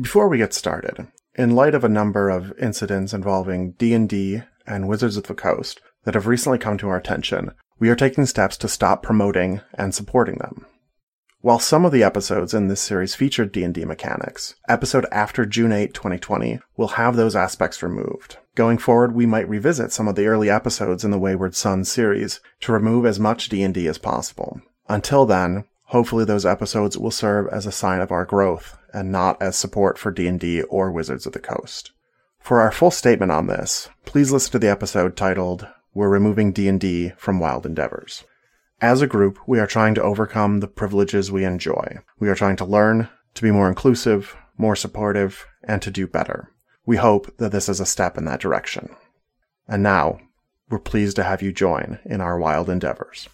Before we get started, in light of a number of incidents involving D&D and Wizards of the Coast that have recently come to our attention, we are taking steps to stop promoting and supporting them. While some of the episodes in this series featured D&D mechanics, episode after June 8, 2020 will have those aspects removed. Going forward, we might revisit some of the early episodes in the Wayward Son series to remove as much D&D as possible. Until then, hopefully those episodes will serve as a sign of our growth and not as support for D&D or Wizards of the Coast. For our full statement on this, please listen to the episode titled We're Removing D&D from Wild Endeavors. As a group, we are trying to overcome the privileges we enjoy. We are trying to learn, to be more inclusive, more supportive, and to do better. We hope that this is a step in that direction. And now, we're pleased to have you join in our wild endeavors.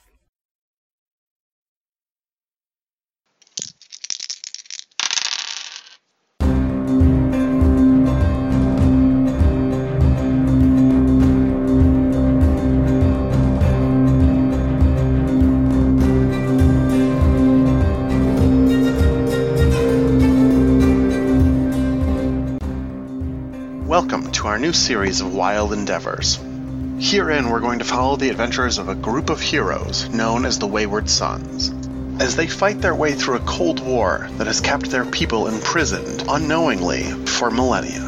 Welcome to our new series of Wild Endeavors. Herein, we're going to follow the adventures of a group of heroes known as the Wayward Sons, as they fight their way through a cold war that has kept their people imprisoned unknowingly for millennia.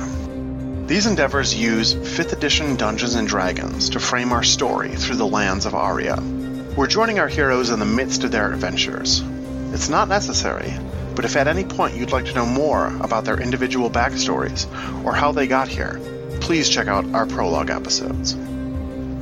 These endeavors use 5th edition Dungeons and Dragons to frame our story through the lands of Aria. We're joining our heroes in the midst of their adventures. It's not necessary, but if at any point you'd like to know more about their individual backstories or how they got here, please check out our prologue episodes.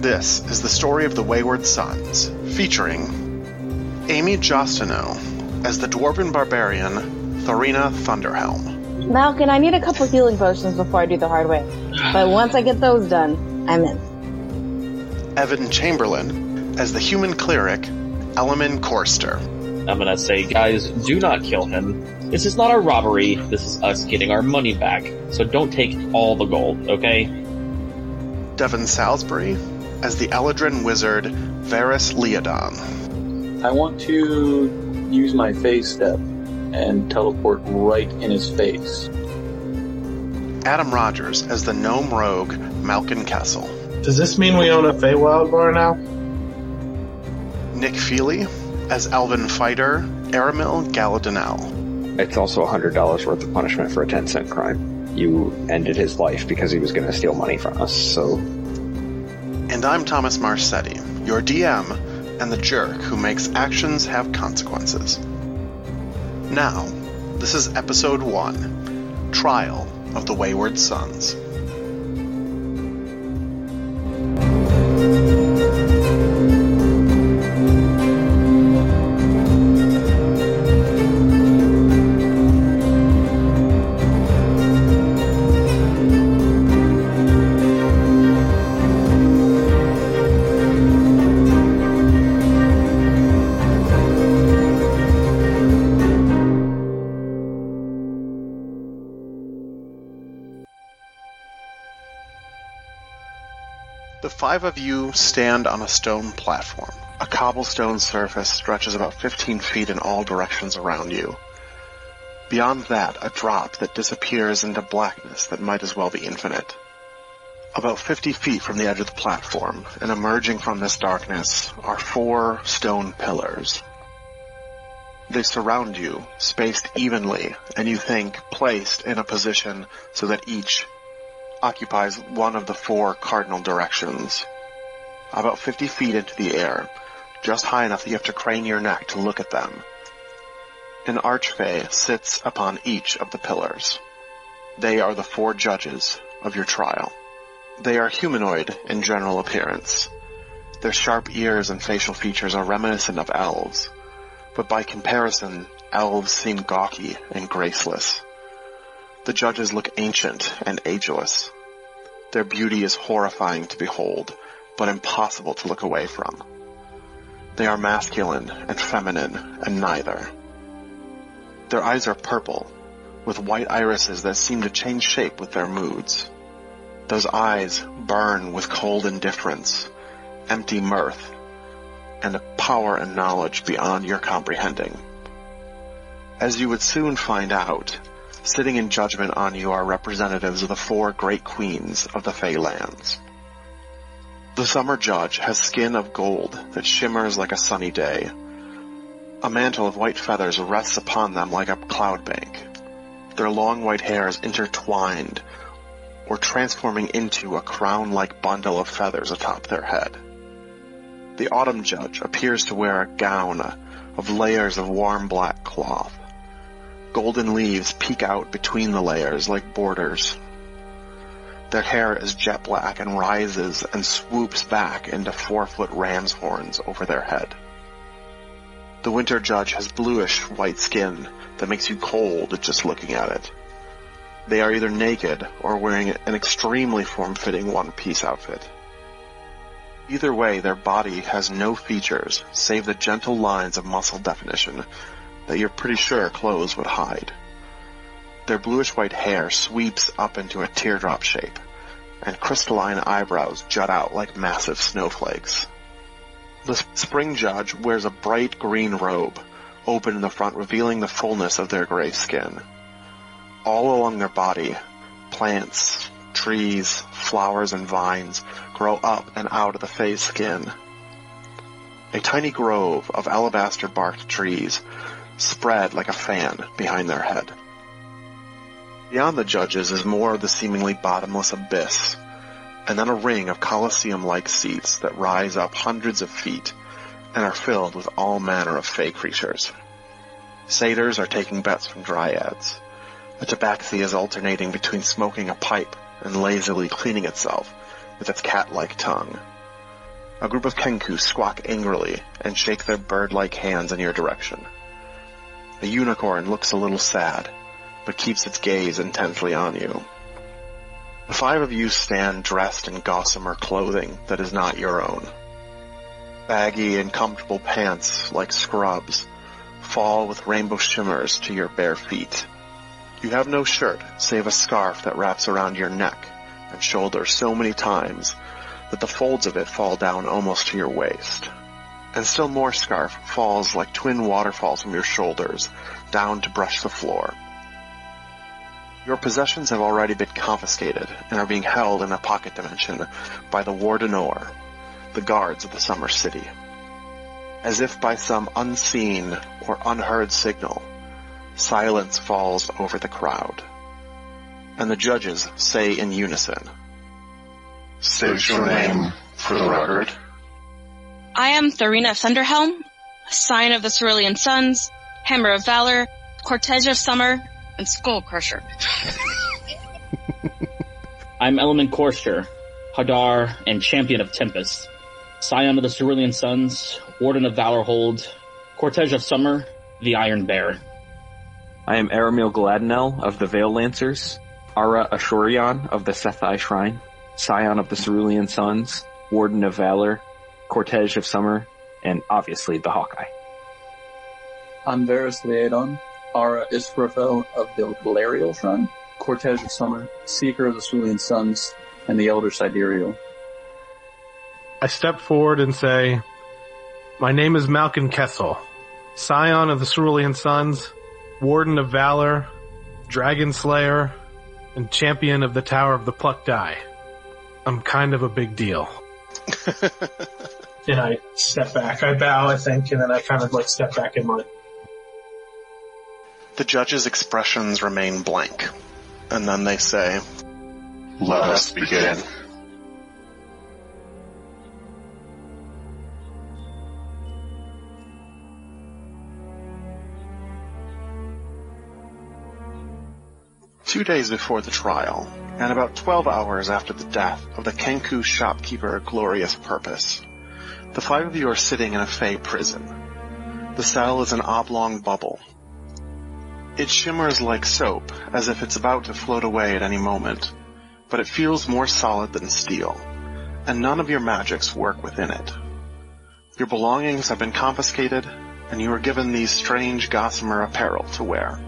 This is the story of the Wayward Sons, featuring Amy Jostino as the dwarven barbarian Thorina Thunderhelm. Malkin, I need a couple healing potions before I do the hard way. But once I get those done, I'm in. Evan Chamberlain as the human cleric Elemin Corster. I'm gonna say, guys, do not kill him. This is not a robbery. This is us getting our money back. So don't take all the gold, okay? Devon Salisbury as the Eladrin wizard Varys Leodon. I want to use my phase step and teleport right in his face. Adam Rogers as the gnome rogue Malkin Castle. Does this mean we own a Feywild bar now? Nick Feely as elven fighter Aramil Galadinel. It's also $100 worth of punishment for a 10 cent crime. You ended his life because he was going to steal money from us, so. And I'm Thomas Marsetti, your DM and the jerk who makes actions have consequences. Now, this is episode 1 Trial of the Wayward Sons. Five of you stand on a stone platform. A cobblestone surface stretches about 15 feet in all directions around you. Beyond that, a drop that disappears into blackness that might as well be infinite. About 50 feet from the edge of the platform, and emerging from this darkness, are four stone pillars. They surround you, spaced evenly, and you think placed in a position so that each occupies one of the four cardinal directions. About 50 feet into the air, just high enough that you have to crane your neck to look at them. An archfey sits upon each of the pillars. They are the four judges of your trial. They are humanoid in general appearance. Their sharp ears and facial features are reminiscent of elves, but by comparison, elves seem gawky and graceless. The judges look ancient and ageless. Their beauty is horrifying to behold, but impossible to look away from. They are masculine and feminine and neither. Their eyes are purple, with white irises that seem to change shape with their moods. Those eyes burn with cold indifference, empty mirth, and a power and knowledge beyond your comprehending. As you would soon find out, Sitting in judgment on you are representatives of the four great queens of the Fey lands. The summer judge has skin of gold that shimmers like a sunny day. A mantle of white feathers rests upon them like a cloud bank. Their long white hairs intertwined or transforming into a crown-like bundle of feathers atop their head. The autumn judge appears to wear a gown of layers of warm black cloth. Golden leaves peek out between the layers like borders. Their hair is jet black and rises and swoops back into four-foot ram's horns over their head. The winter judge has bluish white skin that makes you cold just looking at it. They are either naked or wearing an extremely form-fitting one-piece outfit. Either way, their body has no features save the gentle lines of muscle definition that you're pretty sure clothes would hide. Their bluish-white hair sweeps up into a teardrop shape, and crystalline eyebrows jut out like massive snowflakes. The spring judge wears a bright green robe, open in the front revealing the fullness of their gray skin. All along their body, plants, trees, flowers, and vines grow up and out of the Fae's skin. A tiny grove of alabaster barked trees spread like a fan behind their head. Beyond the judges is more of the seemingly bottomless abyss, and then a ring of Colosseum-like seats that rise up hundreds of feet and are filled with all manner of fey creatures. Satyrs are taking bets from dryads. A tabaxi is alternating between smoking a pipe and lazily cleaning itself with its cat-like tongue. A group of kenku squawk angrily and shake their bird-like hands in your direction. A unicorn looks a little sad, but keeps its gaze intently on you. The five of you stand dressed in gossamer clothing that is not your own. Baggy and comfortable pants, like scrubs, fall with rainbow shimmers to your bare feet. You have no shirt, save a scarf that wraps around your neck and shoulders so many times that the folds of it fall down almost to your waist. And still more scarf falls like twin waterfalls from your shoulders down to brush the floor. Your possessions have already been confiscated and are being held in a pocket dimension by the Wardenor, the guards of the Summer City. As if by some unseen or unheard signal, silence falls over the crowd. And the judges say in unison, State your name for the record. I am Tharina Thunderhelm, Scion of the Cerulean Suns, Hammer of Valor, Cortege of Summer, and Skull Crusher. I'm Element Corsture, Hadar, and Champion of Tempest. Scion of the Cerulean Suns, Warden of Valorhold, Cortege of Summer, the Iron Bear. I am Aramil Galadinel of the Veil Lancers, Ara Ashurian of the Sethai Shrine, Scion of the Cerulean Suns, Warden of Valor, Cortege of Summer, and obviously the Hawkeye. I'm Varus Leodon, Ara Israfel of the Valerial Shrine, Cortege of Summer, Seeker of the Cerulean Suns, and the Elder Sidereal. I step forward and say, My name is Malkin Kessel, Scion of the Cerulean Suns, Warden of Valor, Dragon Slayer, and Champion of the Tower of the Plucked Eye. I'm kind of a big deal. and I step back. I bow, I think, and then I kind of like step back in line. The judges' expressions remain blank, and then they say, Let us begin. Two days before the trial, and about 12 hours after the death of the Kenku shopkeeper Glorious Purpose, the five of you are sitting in a Fey prison. The cell is an oblong bubble. It shimmers like soap, as if it's about to float away at any moment, but it feels more solid than steel, and none of your magics work within it. Your belongings have been confiscated, and you are given these strange gossamer apparel to wear.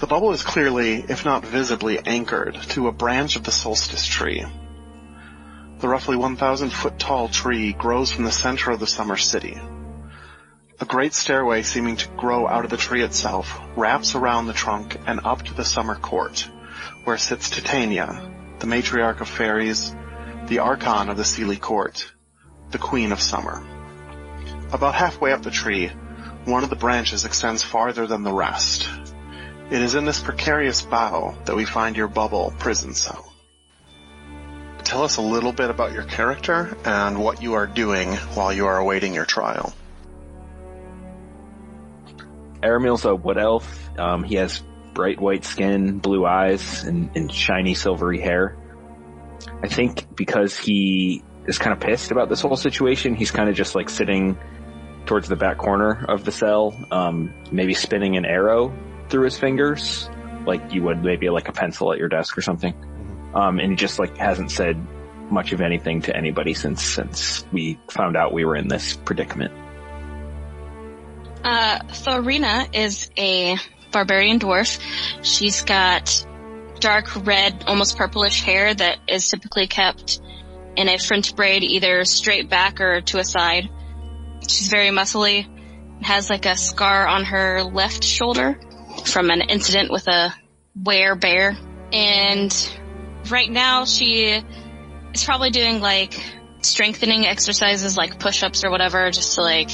The bubble is clearly, if not visibly, anchored to a branch of the solstice tree. The roughly 1,000 foot tall tree grows from the center of the summer city. A great stairway seeming to grow out of the tree itself wraps around the trunk and up to the summer court, where sits Titania, the matriarch of fairies, the archon of the Seelie court, the queen of summer. About halfway up the tree, one of the branches extends farther than the rest. It is in this precarious bough that we find your bubble prison cell. Tell us a little bit about your character and what you are doing while you are awaiting your trial. Aramil's a wood elf. Um, he has bright white skin, blue eyes, and, and shiny silvery hair. I think because he is kind of pissed about this whole situation, he's kind of just like sitting towards the back corner of the cell, um, maybe spinning an arrow through his fingers, like you would maybe like a pencil at your desk or something. Um, and he just like hasn't said much of anything to anybody since since we found out we were in this predicament. Uh, Thorina is a barbarian dwarf. She's got dark red, almost purplish hair that is typically kept in a front braid either straight back or to a side. She's very muscly, has like a scar on her left shoulder from an incident with a were bear. And right now she is probably doing like strengthening exercises like push-ups or whatever just to like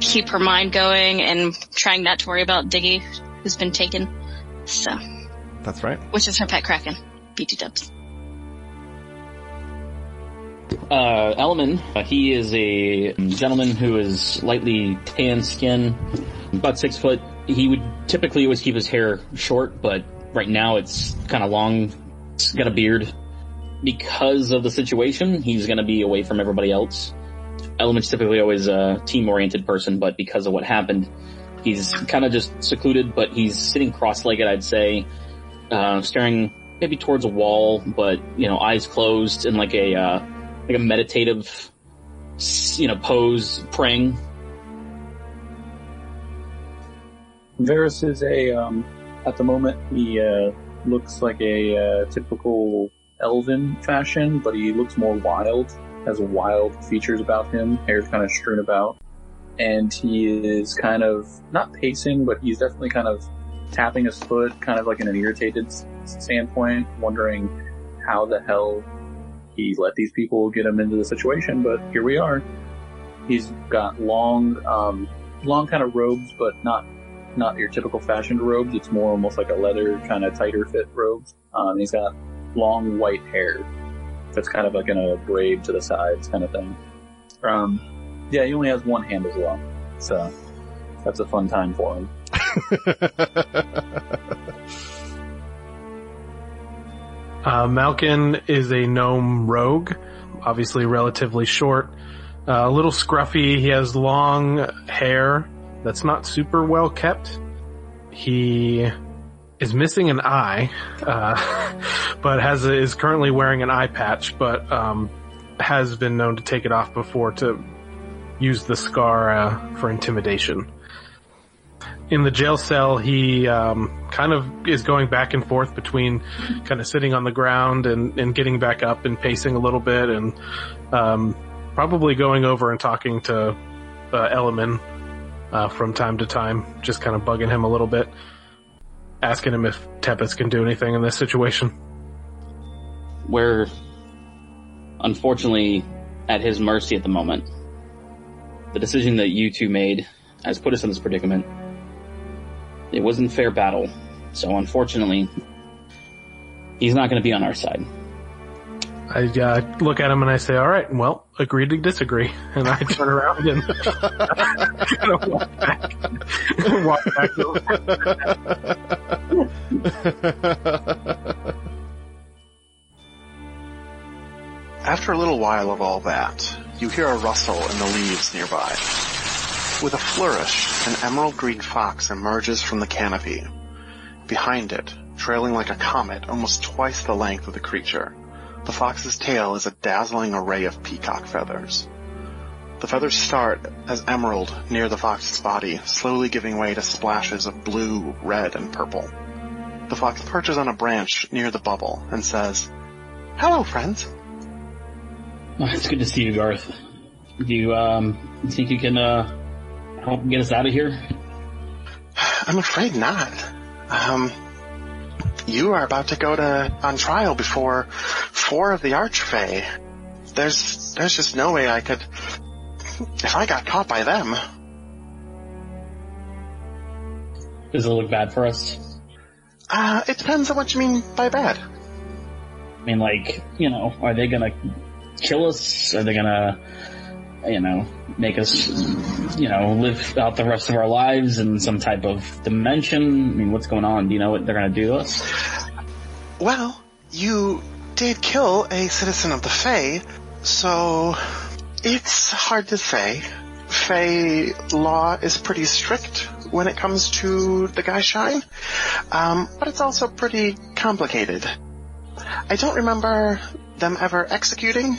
keep her mind going and trying not to worry about Diggy who's been taken. So, That's right. which is her pet kraken. BT dubs. Uh, Elman, uh, he is a gentleman who is lightly tan skin, about six foot. He would typically always keep his hair short, but right now it's kind of long. He's got a beard. Because of the situation, he's going to be away from everybody else. Element's typically always a team-oriented person, but because of what happened, he's kind of just secluded, but he's sitting cross-legged, I'd say, uh, staring maybe towards a wall, but, you know, eyes closed in like a, uh, like a meditative, you know, pose, praying. Varus is a, um, at the moment, he uh, looks like a uh, typical elven fashion, but he looks more wild, has wild features about him, hair's kind of strewn about. And he is kind of, not pacing, but he's definitely kind of tapping his foot, kind of like in an irritated standpoint, wondering how the hell he let these people get him into the situation, but here we are. He's got long, um, long kind of robes, but not not your typical fashioned robes. It's more almost like a leather kind of tighter fit robes. Um, he's got long white hair that's kind of like in a braid to the sides kind of thing. Um, yeah, he only has one hand as well, so that's a fun time for him. Uh, Malkin is a gnome rogue, obviously relatively short, uh, a little scruffy. He has long hair that's not super well kept. He is missing an eye, uh, but has is currently wearing an eye patch, but um, has been known to take it off before to use the scar uh, for intimidation in the jail cell, he um, kind of is going back and forth between kind of sitting on the ground and, and getting back up and pacing a little bit and um, probably going over and talking to uh, Elliman uh, from time to time, just kind of bugging him a little bit, asking him if Tempest can do anything in this situation. We're unfortunately at his mercy at the moment. The decision that you two made has put us in this predicament. It wasn't fair battle, so unfortunately, he's not going to be on our side. I uh, look at him and I say, all right, well, agree to disagree. And I turn around and of walk back, walk back After a little while of all that, you hear a rustle in the leaves nearby. With a flourish, an emerald green fox emerges from the canopy. Behind it, trailing like a comet almost twice the length of the creature, the fox's tail is a dazzling array of peacock feathers. The feathers start as emerald near the fox's body, slowly giving way to splashes of blue, red, and purple. The fox perches on a branch near the bubble and says, Hello, friends. Oh, It's good to see you, Garth. Do you um think you can uh help get us out of here? I'm afraid not. Um, you are about to go to on trial before four of the Archfey. There's there's just no way I could. If I got caught by them, Does it look bad for us? uh, it depends on what you mean by bad. I mean, like, you know, are they gonna kill us? Are they gonna, you know, make us, you know, live out the rest of our lives in some type of dimension? I mean, what's going on? Do you know what they're gonna do to us? Well, you did kill a citizen of the Fae, so it's hard to say. Fae law is pretty strict when it comes to the Guy Shine, um, but it's also pretty complicated. I don't remember them ever executing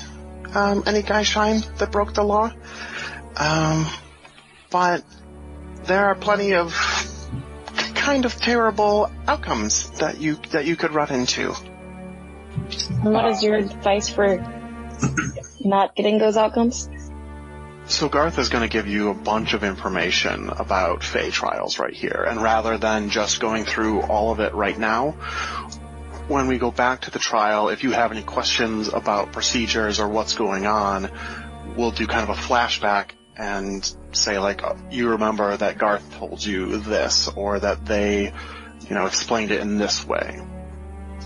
um, any Guy Shine that broke the law, um, but there are plenty of kind of terrible outcomes that you that you could run into. And what is your advice for not getting those outcomes? So Garth is going to give you a bunch of information about Fey trials right here, and rather than just going through all of it right now, when we go back to the trial, if you have any questions about procedures or what's going on, we'll do kind of a flashback and say like, you remember that Garth told you this, or that they, you know, explained it in this way.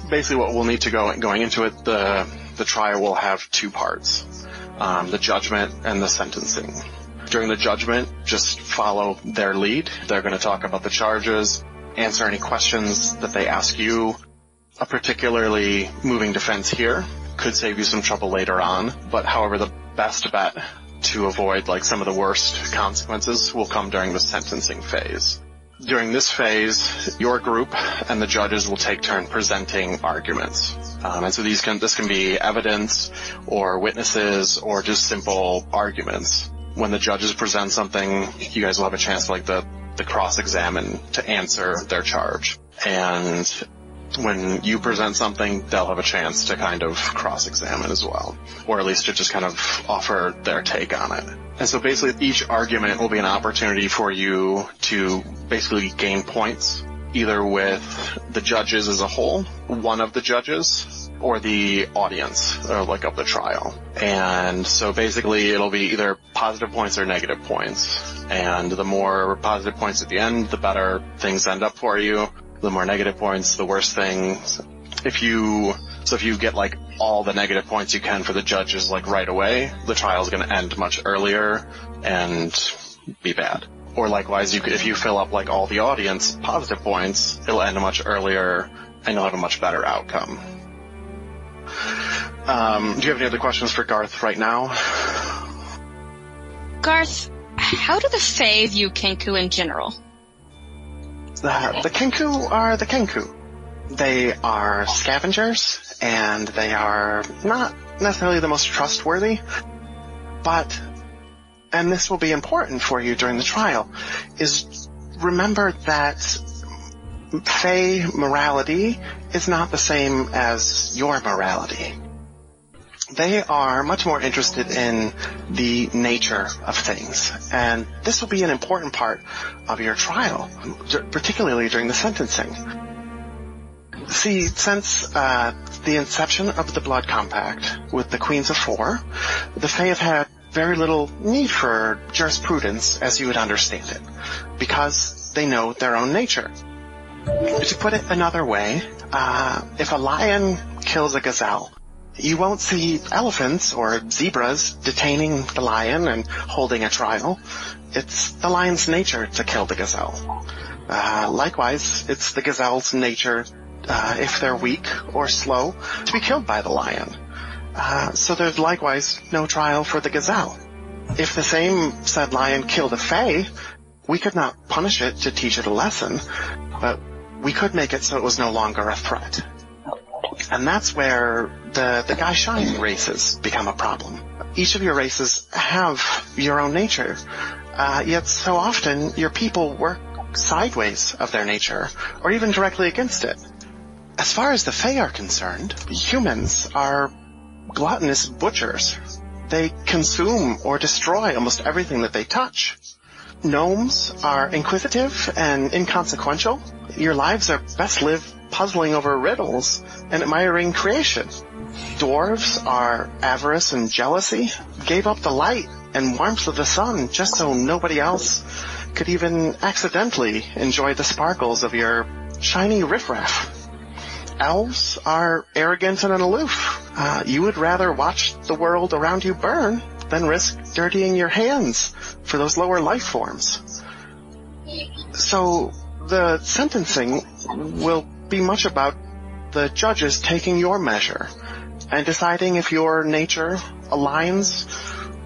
Basically what we'll need to go, going into it, the, the trial will have two parts um, the judgment and the sentencing. During the judgment, just follow their lead. They're going to talk about the charges, answer any questions that they ask you. A particularly moving defense here could save you some trouble later on, but however, the best bet to avoid like some of the worst consequences will come during the sentencing phase. During this phase, your group and the judges will take turn presenting arguments. Um, and so these can, this can be evidence or witnesses or just simple arguments. When the judges present something, you guys will have a chance to like the, the cross-examine to answer their charge. And when you present something, they'll have a chance to kind of cross-examine as well. Or at least to just kind of offer their take on it. And so basically each argument will be an opportunity for you to basically gain points, either with the judges as a whole, one of the judges, or the audience, or like of the trial. And so basically it'll be either positive points or negative points. And the more positive points at the end, the better things end up for you. The more negative points, the worse things. If you so if you get like all the negative points you can for the judges like right away, the trial's going to end much earlier and be bad. Or likewise, you if you fill up like all the audience positive points, it'll end much earlier and you'll have a much better outcome. Um, do you have any other questions for Garth right now? Garth, how do the Fae view Kenku in general? The, the Kenku are the Kenku. They are scavengers, and they are not necessarily the most trustworthy, but, and this will be important for you during the trial, is remember that Fey morality is not the same as your morality. They are much more interested in the nature of things, and this will be an important part of your trial, particularly during the sentencing. See, since uh, the inception of the Blood Compact with the Queens of Four, the Fae have had very little need for jurisprudence as you would understand it, because they know their own nature. To put it another way, uh, if a lion kills a gazelle, you won't see elephants or zebras detaining the lion and holding a trial. It's the lion's nature to kill the gazelle. Uh, likewise, it's the gazelle's nature uh, if they're weak or slow, to be killed by the lion. Uh, so there's likewise no trial for the gazelle. If the same said lion killed a fay, we could not punish it to teach it a lesson, but we could make it so it was no longer a threat. And that's where the, the Guy Shine races become a problem. Each of your races have your own nature, uh, yet so often your people work sideways of their nature, or even directly against it. As far as the Fae are concerned, humans are gluttonous butchers. They consume or destroy almost everything that they touch. Gnomes are inquisitive and inconsequential. Your lives are best lived puzzling over riddles and admiring creation. Dwarves are avarice and jealousy, gave up the light and warmth of the sun just so nobody else could even accidentally enjoy the sparkles of your shiny riffraff. Elves are arrogant and aloof. Uh, you would rather watch the world around you burn than risk dirtying your hands for those lower life forms. So the sentencing will be much about the judges taking your measure and deciding if your nature aligns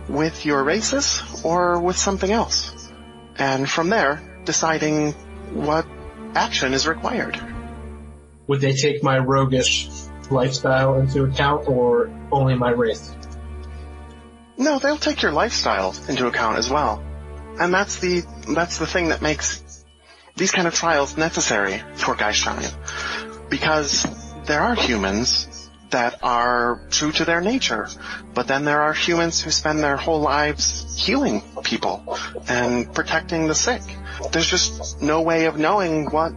with your races or with something else. And from there, deciding what action is required. Would they take my roguish lifestyle into account or only my race? No, they'll take your lifestyle into account as well. And that's the, that's the thing that makes these kind of trials necessary for Geistshine. Because there are humans that are true to their nature, but then there are humans who spend their whole lives healing people and protecting the sick. There's just no way of knowing what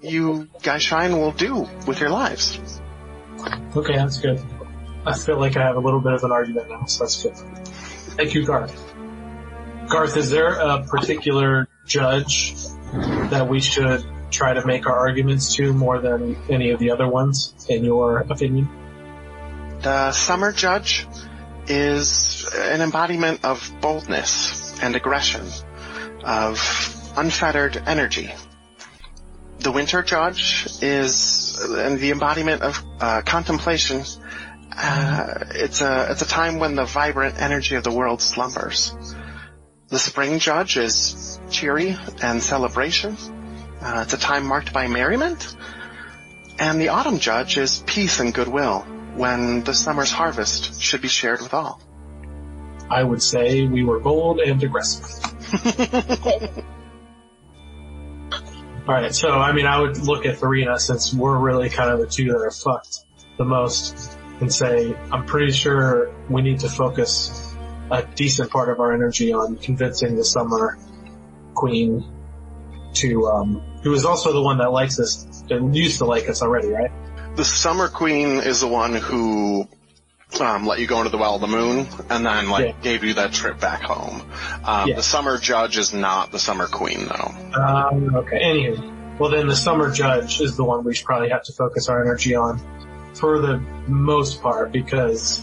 you Geistshine will do with your lives. Okay, that's good. I feel like I have a little bit of an argument now, so that's good. Thank you, Garth. Garth, is there a particular judge that we should try to make our arguments to more than any of the other ones, in your opinion? The summer judge is an embodiment of boldness and aggression, of unfettered energy. The winter judge is the embodiment of uh, contemplation. Uh, it's a it's a time when the vibrant energy of the world slumbers. The spring judge is cheery and celebration. Uh, it's a time marked by merriment. And the autumn judge is peace and goodwill, when the summer's harvest should be shared with all. I would say we were bold and aggressive. Alright, so I mean I would look at Thorina since we're really kind of the two that are fucked the most and say, I'm pretty sure we need to focus a decent part of our energy on convincing the summer queen to, um, who is also the one that likes us and used to like us already, right? The summer queen is the one who um, let you go into the well of the moon and then like Yeah. gave you that trip back home. Um, Yeah. The summer judge is not the summer queen though. Um, okay, anywho. Well then the summer judge is the one we should probably have to focus our energy on for the most part because,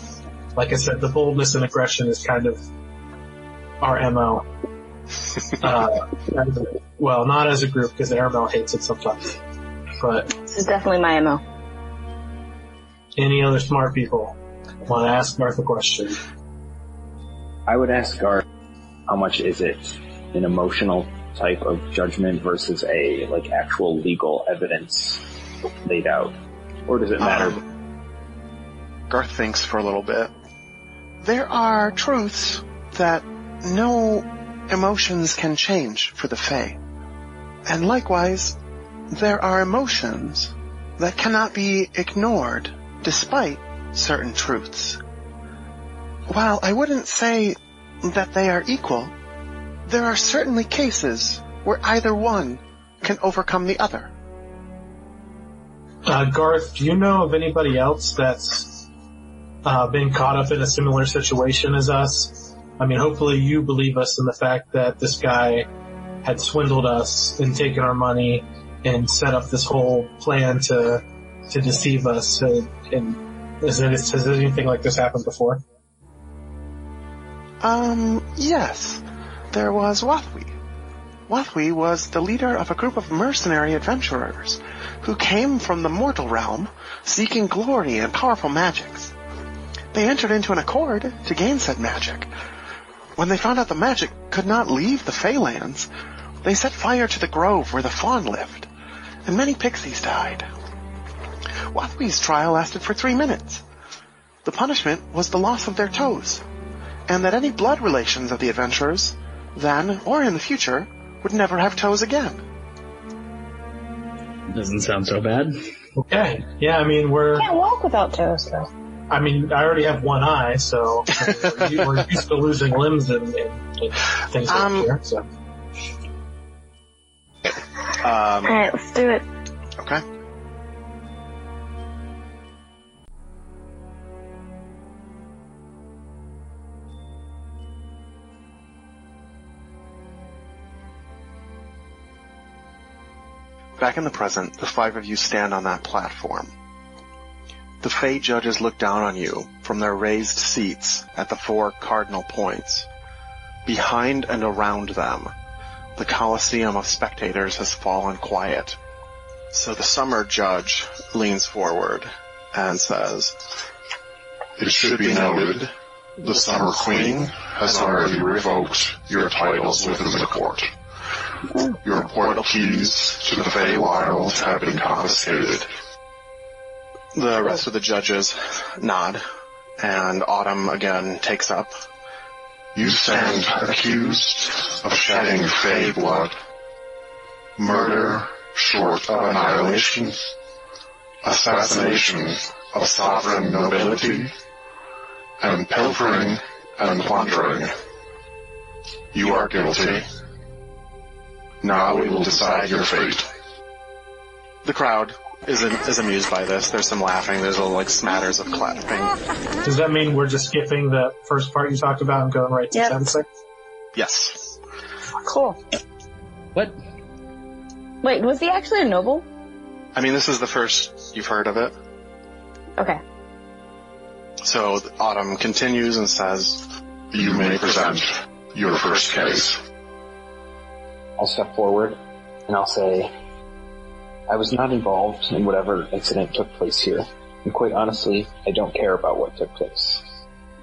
like I said, the boldness and aggression is kind of our MO. uh, as a- well, not as a group because Aramil hates it sometimes. But This is definitely my MO. any other smart people want to ask Garth a question? I would ask Garth, how much is it an emotional type of judgment versus a like actual legal evidence laid out, or does it matter? Um, Garth thinks for a little bit. There are truths that no emotions can change for the Fae. And likewise, there are emotions that cannot be ignored despite certain truths. While I wouldn't say that they are equal, there are certainly cases where either one can overcome the other. Uh, Garth, do you know of anybody else that's uh, caught up in a similar situation as us? I mean, hopefully you believe us in the fact that this guy had swindled us and taken our money and set up this whole plan to to deceive us. Uh, and is has anything like this happened before? Um, yes. There was Wathwi. Wathwi was the leader of a group of mercenary adventurers who came from the mortal realm seeking glory and powerful magics. They entered into an accord to gain said magic. When they found out the magic could not leave the Feylands, they set fire to the grove where the fawn lived, and many pixies died. Wathwi's trial lasted for three minutes. The punishment was the loss of their toes and that any blood relations of the adventurers, then or in the future, would never have toes again. Doesn't sound so bad. Okay. Yeah, I mean, we're, Can't walk without toes, though. I mean, I already have one eye, so I mean, we're, we're used to losing limbs and, and, and things like Um, that. So. Um, Alright, let's do it. okay. Back in the present, the five of you stand on that platform. The Fey judges look down on you from their raised seats at the four cardinal points. Behind and around them, the Colosseum of spectators has fallen quiet. So the summer judge leans forward and says, It should be noted, the Summer Queen has already revoked your titles within the court. Your portal keys to the Feywild have been confiscated. The rest of the judges nod, and Autumn again takes up. You stand accused of shedding Fey blood, murder short of annihilation, assassination of sovereign nobility, and pilfering and plundering. You are guilty. Now we will decide your fate. The crowd is, is amused by this. There's some laughing. There's little like smatters of clapping. Does that mean we're just skipping the first part you talked about and going right to Yep. sensing? Yes. Cool. What? Wait, was he actually a noble? I mean, this is the first you've heard of it. Okay. So Autumn continues and says, You may present your first case. I'll step forward and I'll say, I was not involved in whatever incident took place here, and quite honestly, I don't care about what took place.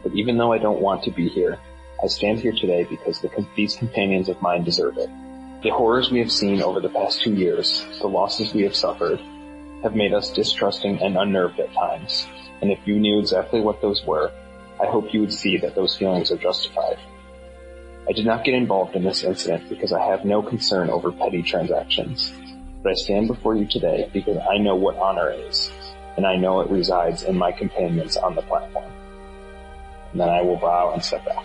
But even though I don't want to be here, I stand here today because the, these companions of mine deserve it. The horrors we have seen over the past two years, the losses we have suffered, have made us distrusting and unnerved at times. And if you knew exactly what those were, I hope you would see that those feelings are justified. I did not get involved in this incident because I have no concern over petty transactions. But I stand before you today because I know what honor is, and I know it resides in my companions on the platform. And then I will bow and step back.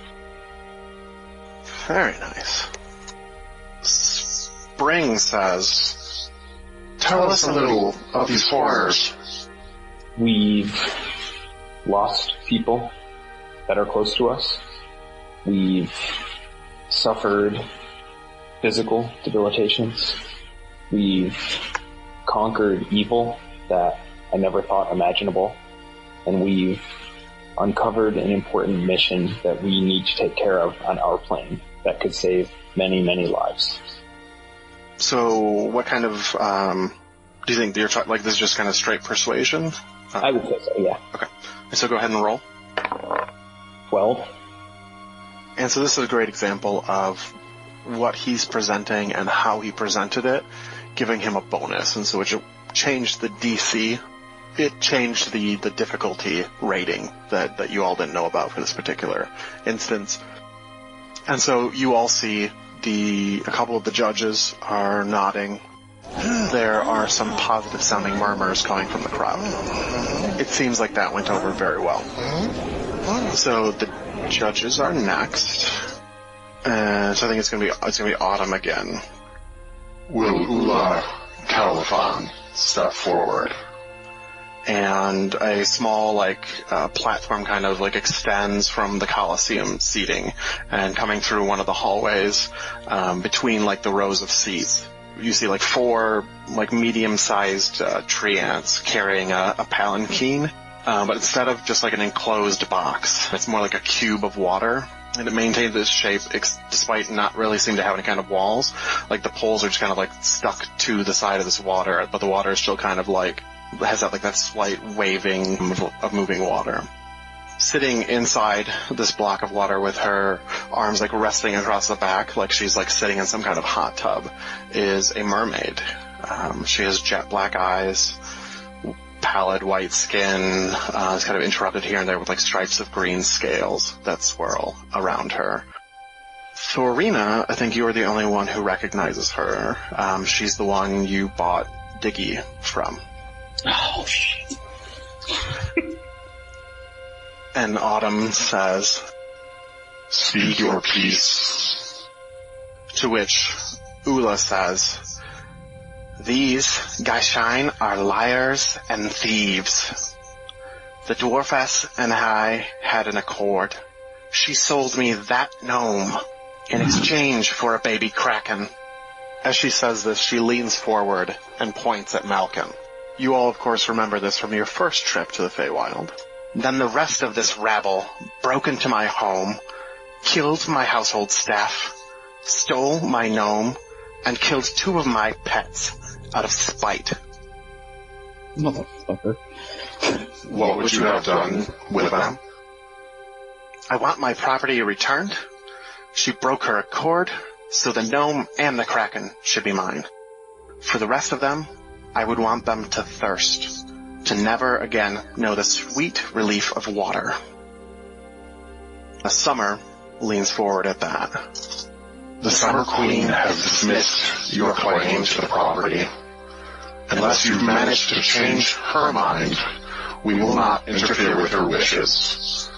very nice. Spring says, Tell us a little of these horrors. We've lost people that are close to us. We've suffered physical debilitations. We've conquered evil that I never thought imaginable. And we've uncovered an important mission that we need to take care of on our plane that could save many, many lives. so what kind of, um, do you think you're like this is just kind of straight persuasion? I would say so, yeah. Okay. So go ahead and roll. 12. And so this is a great example of what he's presenting and how he presented it, giving him a bonus. And so it changed the DC. It changed the, the difficulty rating that, that you all didn't know about for this particular instance. And so you all see the, a couple of the judges are nodding. There are some positive sounding murmurs coming from the crowd. It seems like that went over very well. So the judges are next. And so I think it's gonna be it's gonna be autumn again. Will Ula Califan step forward? And a small like uh, platform kind of like extends from the Colosseum seating and coming through one of the hallways um, between like the rows of seats. You see like four like medium-sized uh, treants carrying a, a palanquin, uh, but instead of just like an enclosed box, it's more like a cube of water and it maintains its shape ex- despite not really seem to have any kind of walls. Like the poles are just kind of like stuck to the side of this water, but the water is still kind of like has that like that slight waving of- of moving water. Sitting inside this block of water with her arms like resting across the back, like she's like sitting in some kind of hot tub, is a mermaid. Um, she has jet black eyes, pallid white skin, uh, it's kind of interrupted here and there with like stripes of green scales that swirl around her. Thorina, I think you are the only one who recognizes her. Um, she's the one you bought Diggy from. Oh shit. And Autumn says, Speak your peace. to which Ula says, These, Gaishine, are liars and thieves. The dwarfess and I had an accord. She sold me that gnome in exchange for a baby kraken. As she says this, she leans forward and points at Malkin. You all, of course, remember this from your first trip to the Feywild. Then the rest of this rabble broke into my home, killed my household staff, stole my gnome, and killed two of my pets out of spite. Motherfucker. What would you have done with them? I want my property returned. She broke her accord, so the gnome and the kraken should be mine. For the rest of them, I would want them to thirst, to never again know the sweet relief of water. A summer leans forward at that. The Summer Queen has dismissed your claim to the property. Unless you've managed to change her mind, we will not interfere with her wishes.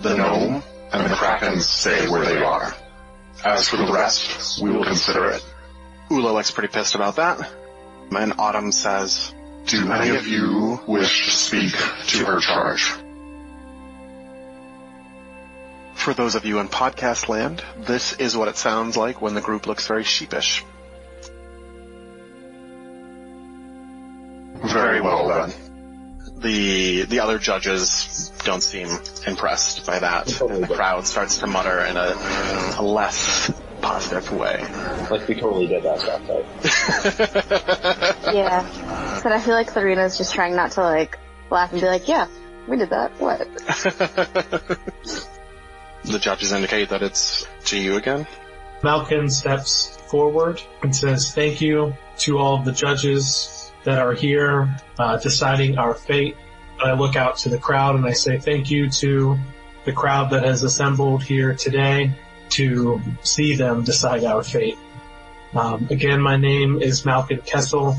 The gnome and the kraken stay where they are. As for the rest, we will consider it. Ula looks pretty pissed about that. And Autumn says, Do any of you wish to speak to her charge? For those of you in podcast land, this is what it sounds like when the group looks very sheepish. Very well then. The the other judges don't seem impressed by that, and the crowd starts to mutter in a, a less positive way. Like we totally did that stuff, right? Yeah. But I feel like Serena's just trying not to like laugh and be like, yeah, we did that. What? The judges indicate that it's to you again. Malkin steps forward and says thank you to all of the judges that are here uh, deciding our fate. I look out to the crowd and I say thank you to the crowd that has assembled here today to see them decide our fate. Um, again, my name is Malkin Kessel,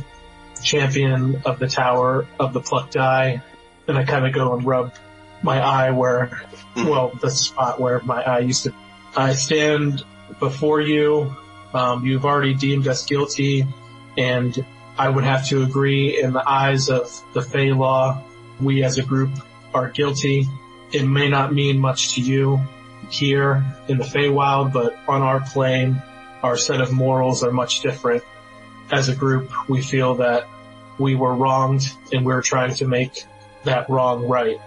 champion of the Tower of the Plucked Eye, and I kind of go and rub my eye where, well, the spot where my eye used to. I stand before you. Um, you've already deemed us guilty, and I would have to agree in the eyes of the Fey law, we as a group are guilty. It may not mean much to you here in the Feywild, but on our plane, our set of morals are much different. As a group, we feel that we were wronged and we're trying to make that wrong right.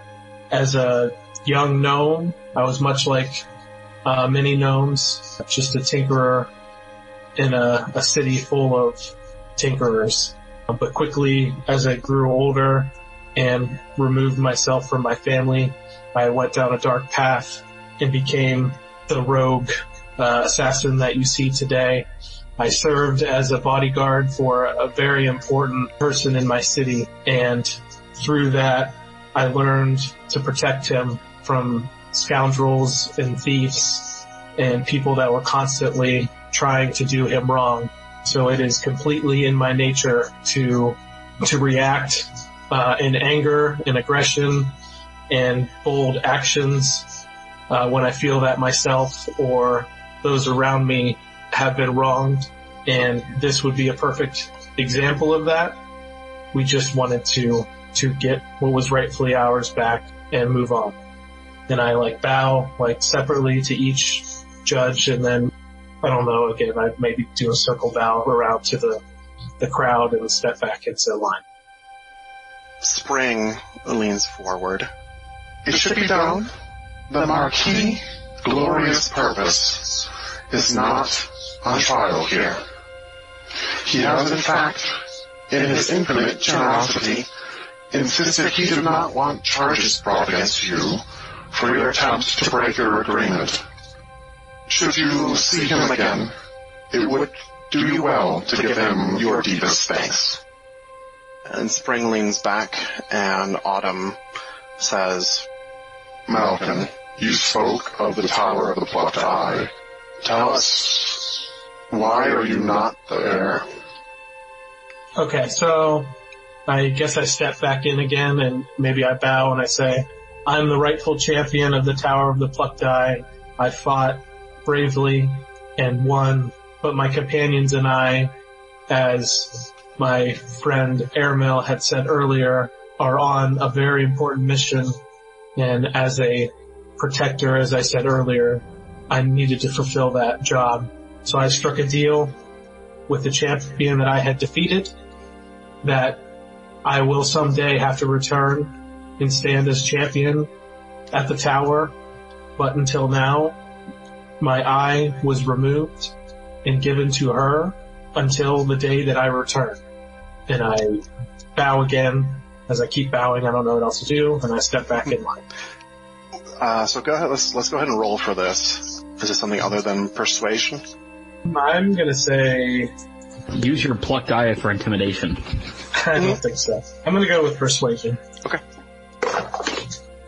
As a young gnome, I was much like uh, many gnomes, just a tinkerer in a, a city full of tinkerers. But quickly, as I grew older and removed myself from my family, I went down a dark path and became the rogue uh, assassin that you see today. I served as a bodyguard for a very important person in my city, and through that, I learned to protect him from scoundrels and thieves and people that were constantly trying to do him wrong. So it is completely in my nature to to react uh, in anger and aggression and bold actions uh, when I feel that myself or those around me have been wronged. And this would be a perfect example of that. We just wanted to to get what was rightfully ours back and move on. And I like bow like separately to each judge and then I don't know, again, I'd maybe do a circle bow around to the, the crowd and step back into line. Spring leans forward. It should be known, the Marquis' glorious purpose is not on trial here. He has in fact, in his infinite generosity, insisted he did not want charges brought against you for your attempts to break your agreement. Should you see him again, it would do you well to give him your deepest thanks. And Spring leans back and Autumn says, Malkin, you spoke of the Tower of the Plucked Eye. Tell us, why are you not there? Okay, so I guess I step back in again and maybe I bow and I say, I'm the rightful champion of the Tower of the Plucked Eye. I fought bravely and won, but my companions and I, as my friend Aramil had said earlier, are on a very important mission. And as a protector, as I said earlier, I needed to fulfill that job. So I struck a deal with the champion that I had defeated that I will someday have to return and stand as champion at the tower. But until now, my eye was removed and given to her until the day that I return. And I bow again. As I keep bowing, I don't know what else to do, and I step back in line. Uh, so go ahead. Let's let's go ahead and roll for this. Is it something other than persuasion? I'm gonna say Use your plucked eye for intimidation. I don't think so. I'm gonna go with persuasion. Okay.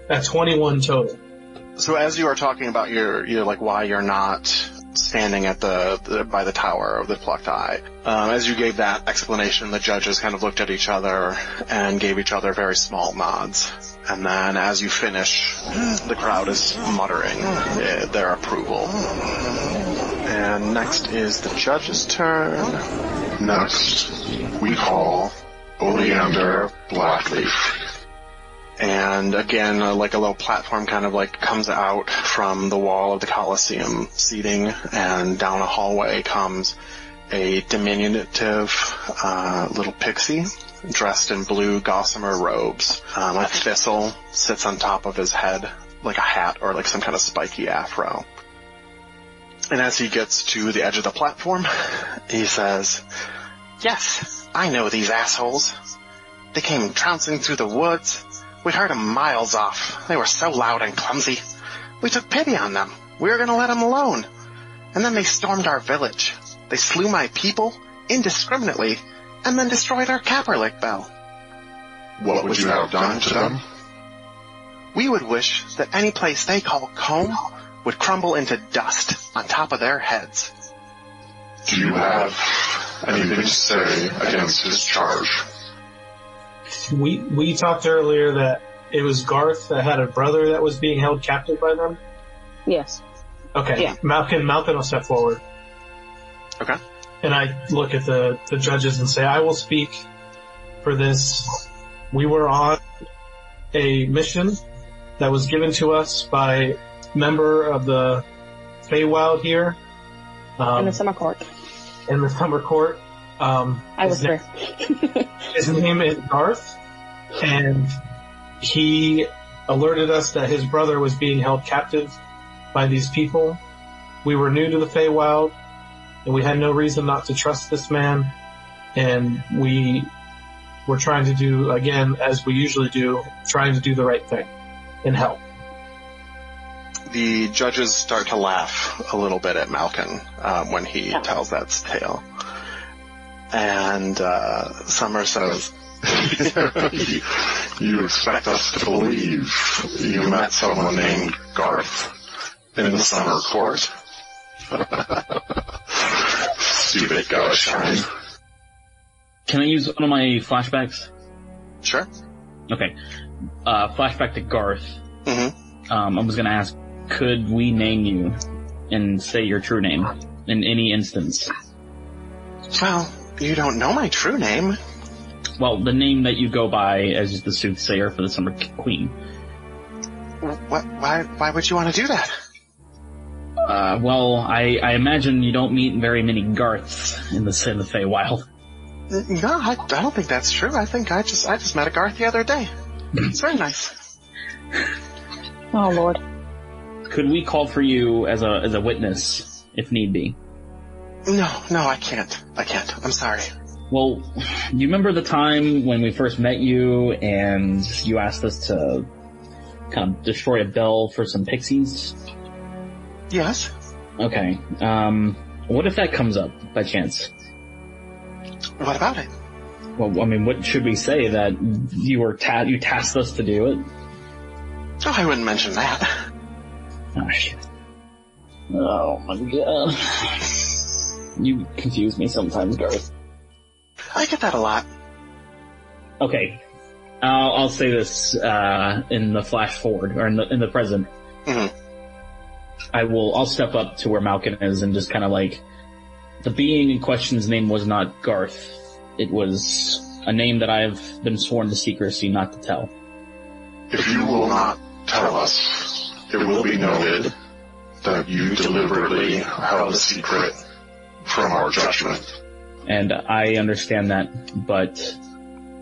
At 21 total. So as you are talking about your, your like why you're not standing at the, the by the tower of the plucked eye, um, as you gave that explanation, the judges kind of looked at each other and gave each other very small nods. And then as you finish, the crowd is muttering uh, their approval. And next is the judge's turn. Next, we call Oleander Blackleaf. And again, uh, like a little platform kind of like comes out from the wall of the Colosseum seating and down a hallway comes a diminutive, uh, little pixie dressed in blue gossamer robes. Um, a thistle sits on top of his head like a hat or like some kind of spiky afro. And as he gets to the edge of the platform, he says, Yes, I know these assholes. They came trouncing through the woods. We heard them miles off. They were so loud and clumsy. We took pity on them. We were gonna let them alone. And then they stormed our village. They slew my people indiscriminately and then destroyed our Caperlick bell. What would you have done to them? We would wish that any place they call home would crumble into dust on top of their heads. Do you have anything to say against his charge? We we talked earlier that it was Garth that had a brother that was being held captive by them. Yes. Okay. Yeah. Malkin Malkin will step forward. Okay. And I look at the, the judges and say, I will speak for this. We were on a mission that was given to us by member of the Feywild here. Um, in the summer court. in the summer court. Um, I was there. His name is Garth, and he alerted us that his brother was being held captive by these people. We were new to the Feywild, and we had no reason not to trust this man, and we were trying to do, again, as we usually do, trying to do the right thing and help. The judges start to laugh a little bit at Malkin um, when he tells that tale. And uh, Summer says, you, you expect us to believe you met someone named Garth in the summer court? Stupid ghost shine. Can I use one of my flashbacks? Sure. Okay. Uh, flashback to Garth. Mm-hmm. Um, I was gonna ask, could we name you and say your true name in any instance? Well, you don't know my true name. Well, the name that you go by as the soothsayer for the Summer Queen. What? Why? Why would you want to do that? Uh, well, I, I imagine you don't meet very many Garths in the in the Feywild. No, I, I don't think that's true. I think I just I just met a Garth the other day. It's very nice. Oh lord. Could we call for you as a as a witness if need be? No, no, I can't. I can't. I'm sorry. Well, you remember the time when we first met you and you asked us to kind of destroy a bell for some pixies? Yes. Okay. Um, what if that comes up by chance? What about it? Well, I mean, what should we say that you were ta- you tasked us to do it? Oh, I wouldn't mention that. Oh shit. Oh my god. You confuse me sometimes, Garth. I get that a lot. Okay. I'll, I'll say this, uh, in the flash forward, or in the, in the present. Mhm. I will, I'll step up to where Malkin is and just kind of like, the being in question's name was not Garth, It was a name that I've been sworn to secrecy not to tell. If you will not tell us, it will be noted that you deliberately held a secret from our judgment. And I understand that, but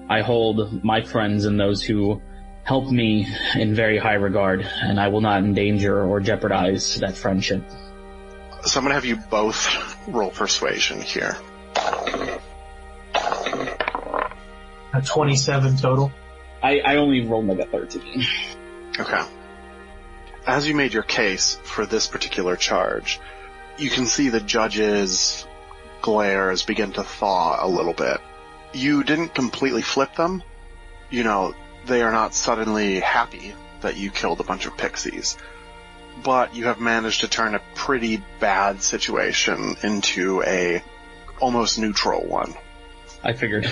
I hold my friends and those who help me in very high regard, and I will not endanger or jeopardize that friendship. So I'm gonna have you both roll persuasion here. A 27 total. I, I only rolled like a 13. Okay. As you made your case for this particular charge, you can see the judge's glares begin to thaw a little bit. You didn't completely flip them. You know, they are not suddenly happy that you killed a bunch of pixies. But you have managed to turn a pretty bad situation into a almost neutral one. I figured.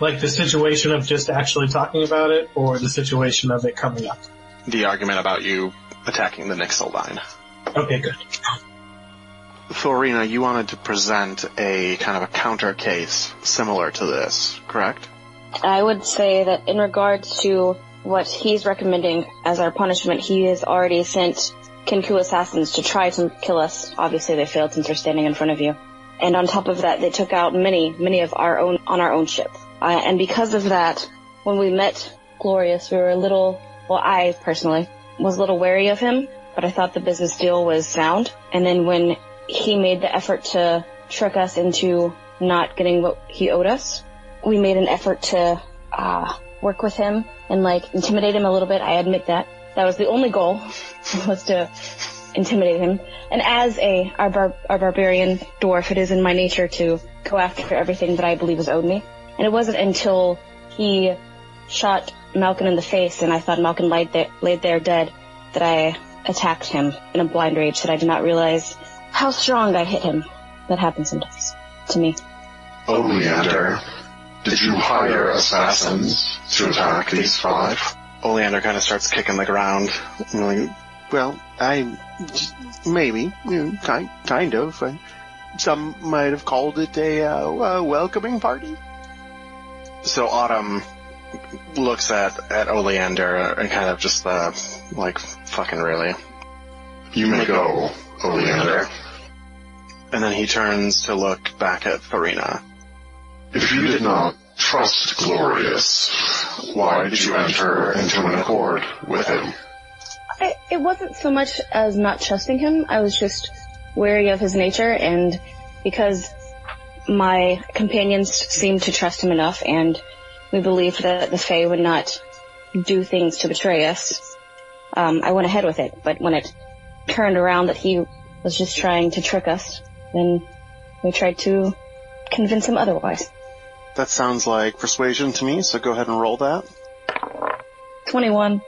Like the situation of just actually talking about it, or the situation of it coming up. The argument about you attacking the Nixeldine. Okay, good. Thorina, you wanted to present a kind of a counter case similar to this, correct? I would say that in regards to what he's recommending as our punishment, he has already sent Kinku assassins to try to kill us. Obviously they failed since they're standing in front of you. And on top of that, they took out many, many of our own, on our own ship. Uh, and because of that, when we met Glorious, we were a little, well I personally, was a little wary of him, but I thought the business deal was sound. And then when he made the effort to trick us into not getting what he owed us, we made an effort to uh, work with him and like intimidate him a little bit. I admit that. That was the only goal was to intimidate him. And as a our, bar- our barbarian dwarf, it is in my nature to go after everything that I believe is owed me. And it wasn't until he shot Malkin in the face and I thought Malkin laid there, laid there dead that I attacked him in a blind rage that I did not realize how strong I hit him. That happens sometimes to me. Oh, Leander, did you hire assassins to attack these five? Oleander kind of starts kicking the ground. and like, well, I maybe, you know, kind, kind of. I, some might have called it a, uh, a welcoming party. So Autumn looks at at Oleander and kind of just uh, like, fucking really. You may go, Oleander. And then he turns to look back at Thorina. If you did not trust Glorious, why did you enter into an accord with him? I, it wasn't so much as not trusting him. I was just wary of his nature and because my companions seemed to trust him enough and we believed that the Fae would not do things to betray us, um, I went ahead with it. But when it turned around that he was just trying to trick us, then we tried to convince him otherwise. That sounds like persuasion to me, so go ahead and roll that. 21.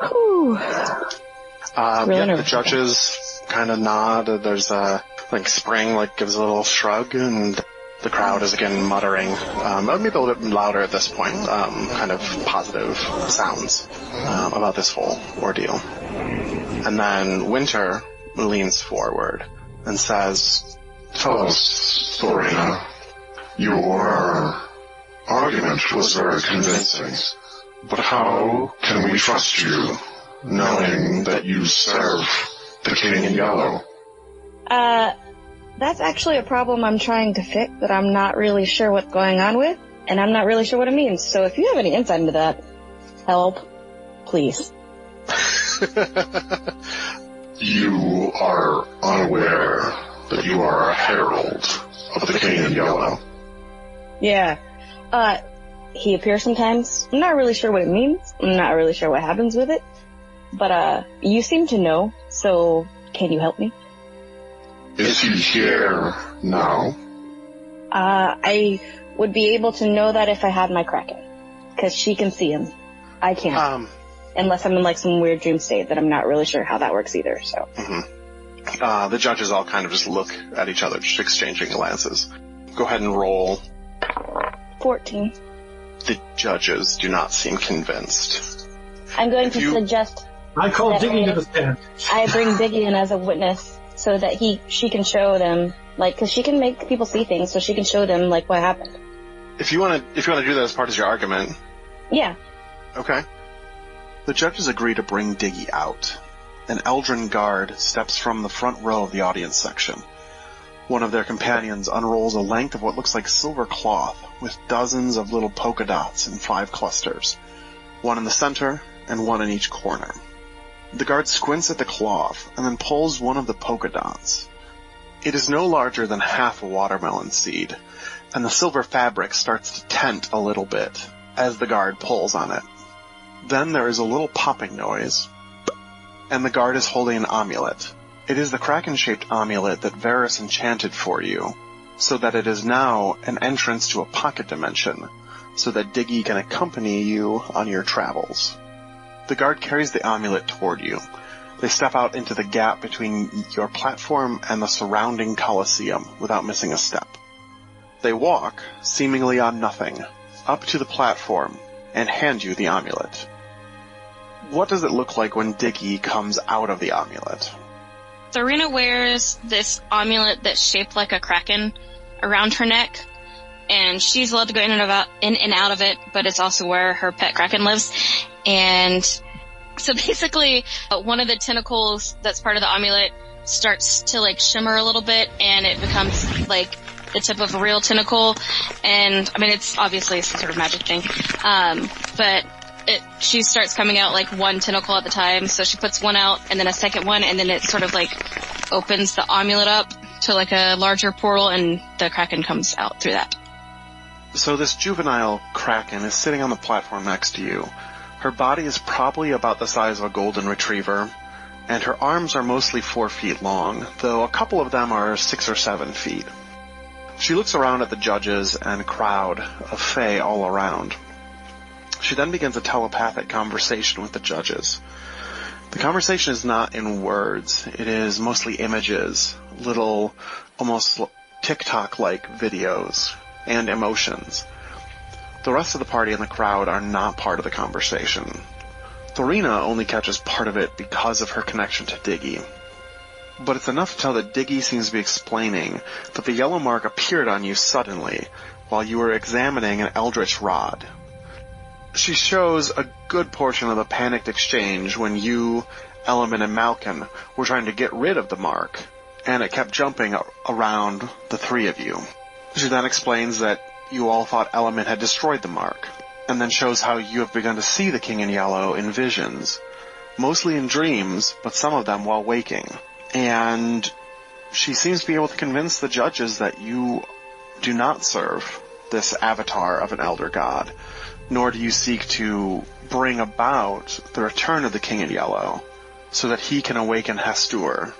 Whew. Uh, Really yeah, the judges kind of nod. There's a, like, Spring, like, gives a little shrug, and the crowd is again muttering, um, maybe a little bit louder at this point, um, kind of positive sounds, um, about this whole ordeal. And then Winter leans forward and says, Tell us, Thorina. Your argument was very convincing, but how can we trust you, knowing that you serve the King in Yellow? Uh, that's actually a problem I'm trying to fix that I'm not really sure what's going on with, and I'm not really sure what it means. So if you have any insight into that, help, please. You are unaware that you are a herald of the King in Yellow. Yeah. Uh, he appears sometimes. I'm not really sure what it means. I'm not really sure what happens with it. But, uh, you seem to know, so can you help me? Is he here now? Uh, I would be able to know that if I had my Kraken. Cause she can see him. I can't. um, Unless I'm in like some weird dream state that I'm not really sure how that works either, so. Uh, the judges all kind of just look at each other, just exchanging glances. Go ahead and roll. 14. The judges do not seem convinced. I'm going If to you- suggest I call That digging to way- the stand. I bring Diggy in as a witness so that he, she can show them, like, cause she can make people see things, so she can show them, like, what happened. If you want to, if you want to do that as part of your argument, Yeah. okay. The judges agree to bring Diggy out. An Eladrin guard steps from the front row of the audience section. One of their companions unrolls a length of what looks like silver cloth with dozens of little polka dots in five clusters. One in the center and one in each corner. The guard squints at the cloth and then pulls one of the polka dots. It is no larger than half a watermelon seed, and the silver fabric starts to tent a little bit as the guard pulls on it. Then there is a little popping noise, and the guard is holding an amulet. It is the kraken-shaped amulet that Varus enchanted for you, so that it is now an entrance to a pocket dimension, so that Diggy can accompany you on your travels. The guard carries the amulet toward you. They step out into the gap between your platform and the surrounding coliseum without missing a step. They walk, seemingly on nothing, up to the platform and hand you the amulet. What does it look like when Diggy comes out of the amulet? Thorina wears this amulet that's shaped like a kraken around her neck, and she's allowed to go in and, about, in and out of it, but it's also where her pet kraken lives. And so basically, uh, one of the tentacles that's part of the amulet starts to like shimmer a little bit, and it becomes like the tip of a real tentacle. And I mean, it's obviously some sort of magic thing, um, but it, she starts coming out like one tentacle at the time. So she puts one out and then a second one and then it sort of like opens the amulet up to like a larger portal and the kraken comes out through that. So this juvenile kraken is sitting on the platform next to you. Her body is probably about the size of a golden retriever, and her arms are mostly four feet long, though a couple of them are six or seven feet. She looks around at the judges and crowd of Fae all around. She then begins a telepathic conversation with the judges. The conversation is not in words, it is mostly images, little, almost TikTok-like videos, and emotions. The rest of the party and the crowd are not part of the conversation. Thorina only catches part of it because of her connection to Diggy. But it's enough to tell that Diggy seems to be explaining that the yellow mark appeared on you suddenly while you were examining an eldritch rod. She shows a good portion of the panicked exchange when you, Element, and Malkin were trying to get rid of the mark, and it kept jumping around the three of you. She then explains that you all thought Element had destroyed the mark, and then shows how you have begun to see the King in Yellow in visions, mostly in dreams, but some of them while waking. And she seems to be able to convince the judges that you do not serve this avatar of an elder god, nor do you seek to bring about the return of the King in Yellow, so that he can awaken Hastur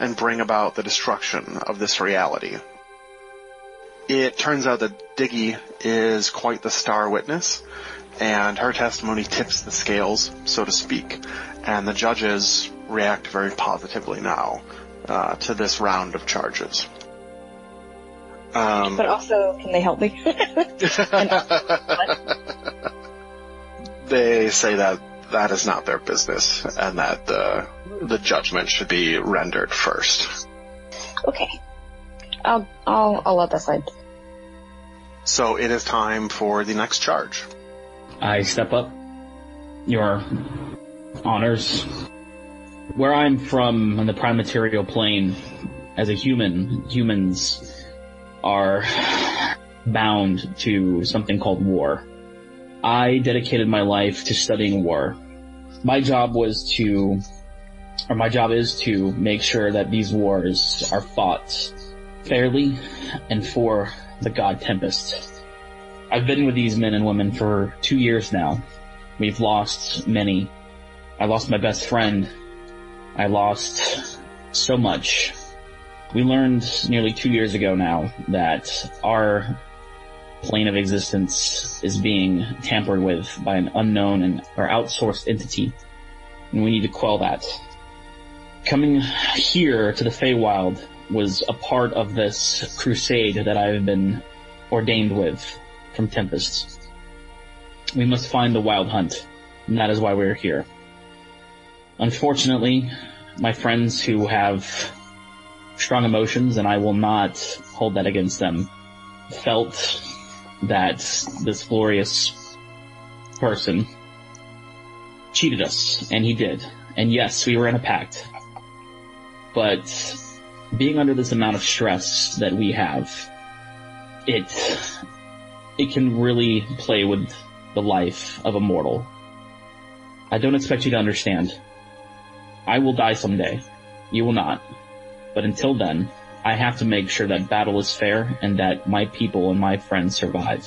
and bring about the destruction of this reality. It turns out that Diggy is quite the star witness, and her testimony tips the scales, so to speak, and the judges react very positively now uh, to this round of charges. Um, But also, can they help me? they say that that is not their business, and that the the judgment should be rendered first. okay. I'll, I'll, I'll let that slide. So it is time for the next charge. I step up. Your honors. Where I'm from on the prime material plane, as a human, humans are bound to something called war. I dedicated my life to studying war. My job was to, or my job is to make sure that these wars are fought fairly and for the god Tempest. I've been with these men and women for two years now. We've lost many. I lost my best friend. I lost so much. We learned nearly two years ago now that our plane of existence is being tampered with by an unknown and or outsourced entity. And we need to quell that. Coming here to the Feywild was a part of this crusade that I've been ordained with from Tempest. We must find the Wild Hunt, and that is why we're here. Unfortunately, my friends who have strong emotions, and I will not hold that against them, felt that this glorious person cheated us, and he did. And yes, we were in a pact. But being under this amount of stress that we have, it it can really play with the life of a mortal. I don't expect you to understand. I will die someday. You will not. But until then, I have to make sure that battle is fair and that my people and my friends survive.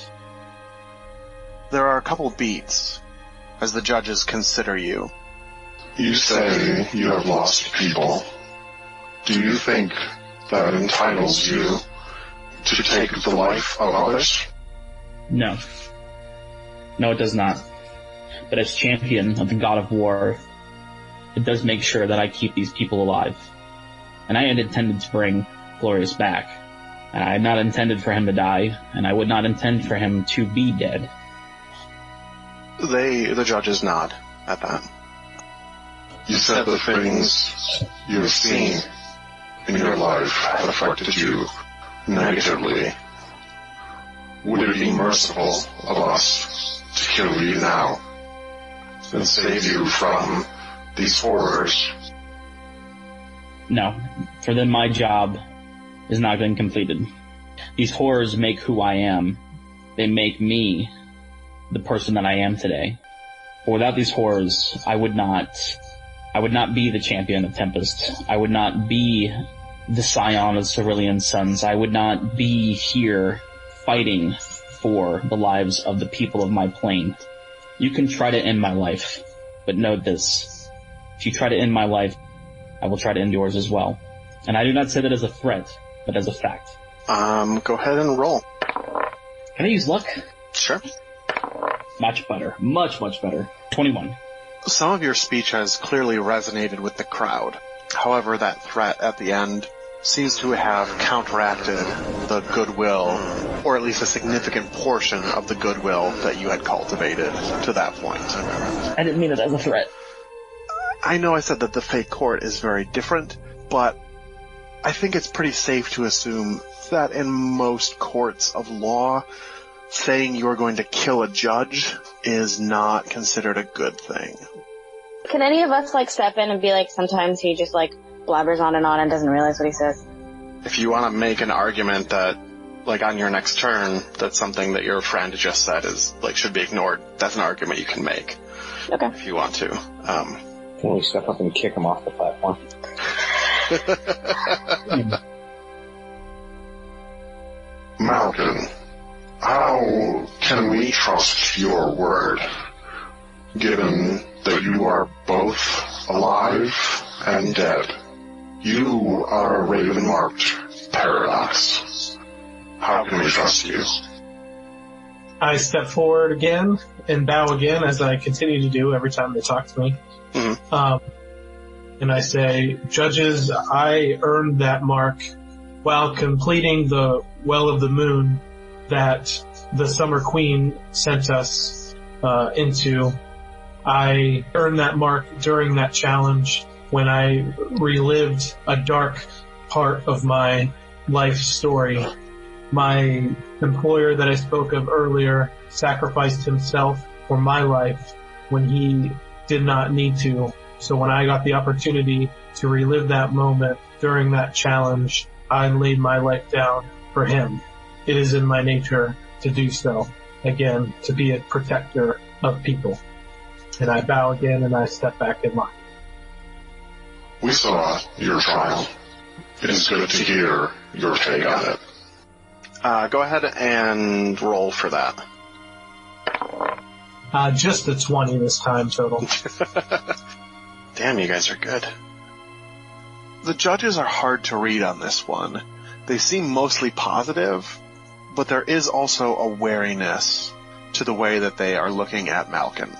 There are a couple beats as the judges consider you. You say you have lost people. Do you think that entitles you to take the life of others? No. No, it does not. But as champion of the god of war, it does make sure that I keep these people alive. And I had intended to bring Glorious back. And I had not intended for him to die, and I would not intend for him to be dead. They, the judges nod at that. You said the things you have seen in your life have affected you negatively. Would it be merciful of us to kill you now and save you from these horrors? No. For them, my job is not been completed. These horrors make who I am. They make me the person that I am today. But without these horrors, I would not, I would not be the champion of Tempest. I would not be the scion of Cerulean Sons. I would not be here fighting for the lives of the people of my plane. You can try to end my life, but note this. If you try to end my life, I will try to end yours as well. And I do not say that as a threat, but as a fact. Um, go ahead and roll. Can I use luck? Sure. Much better. Much, much better. 21. Some of your speech has clearly resonated with the crowd. However, that threat at the end seems to have counteracted the goodwill, or at least a significant portion of the goodwill that you had cultivated to that point. I didn't mean it as a threat. I know I said that the fake court is very different, but I think it's pretty safe to assume that in most courts of law, saying you're going to kill a judge is not considered a good thing. Can any of us like step in and be like, sometimes he just like blabbers on and on and doesn't realize what he says? If you want to make an argument that, like on your next turn, that something that your friend just said is like should be ignored, that's an argument you can make. Okay. If you want to. Um, Can we step up and kick him off the platform? Malkin, how can we trust your word, given that you are both alive and dead? You are a raven-marked paradox. How can we trust you? I step forward again and bow again as I continue to do every time they talk to me. Mhm. Um, and I say, judges, I earned that mark while completing the Well of the Moon that the Summer Queen sent us uh, into. I earned that mark during that challenge when I relived a dark part of my life story. My employer that I spoke of earlier sacrificed himself for my life when he did not need to. So when I got the opportunity to relive that moment during that challenge, I laid my life down for him. It is in my nature to do so. Again, to be a protector of people. And I bow again and I step back in line. We saw your trial. It is good to hear your take on it. uh, go ahead and roll for that. Uh, just a 20 this time total. Damn, you guys are good. The judges are hard to read on this one. They seem mostly positive, but there is also a wariness to the way that they are looking at Malkin.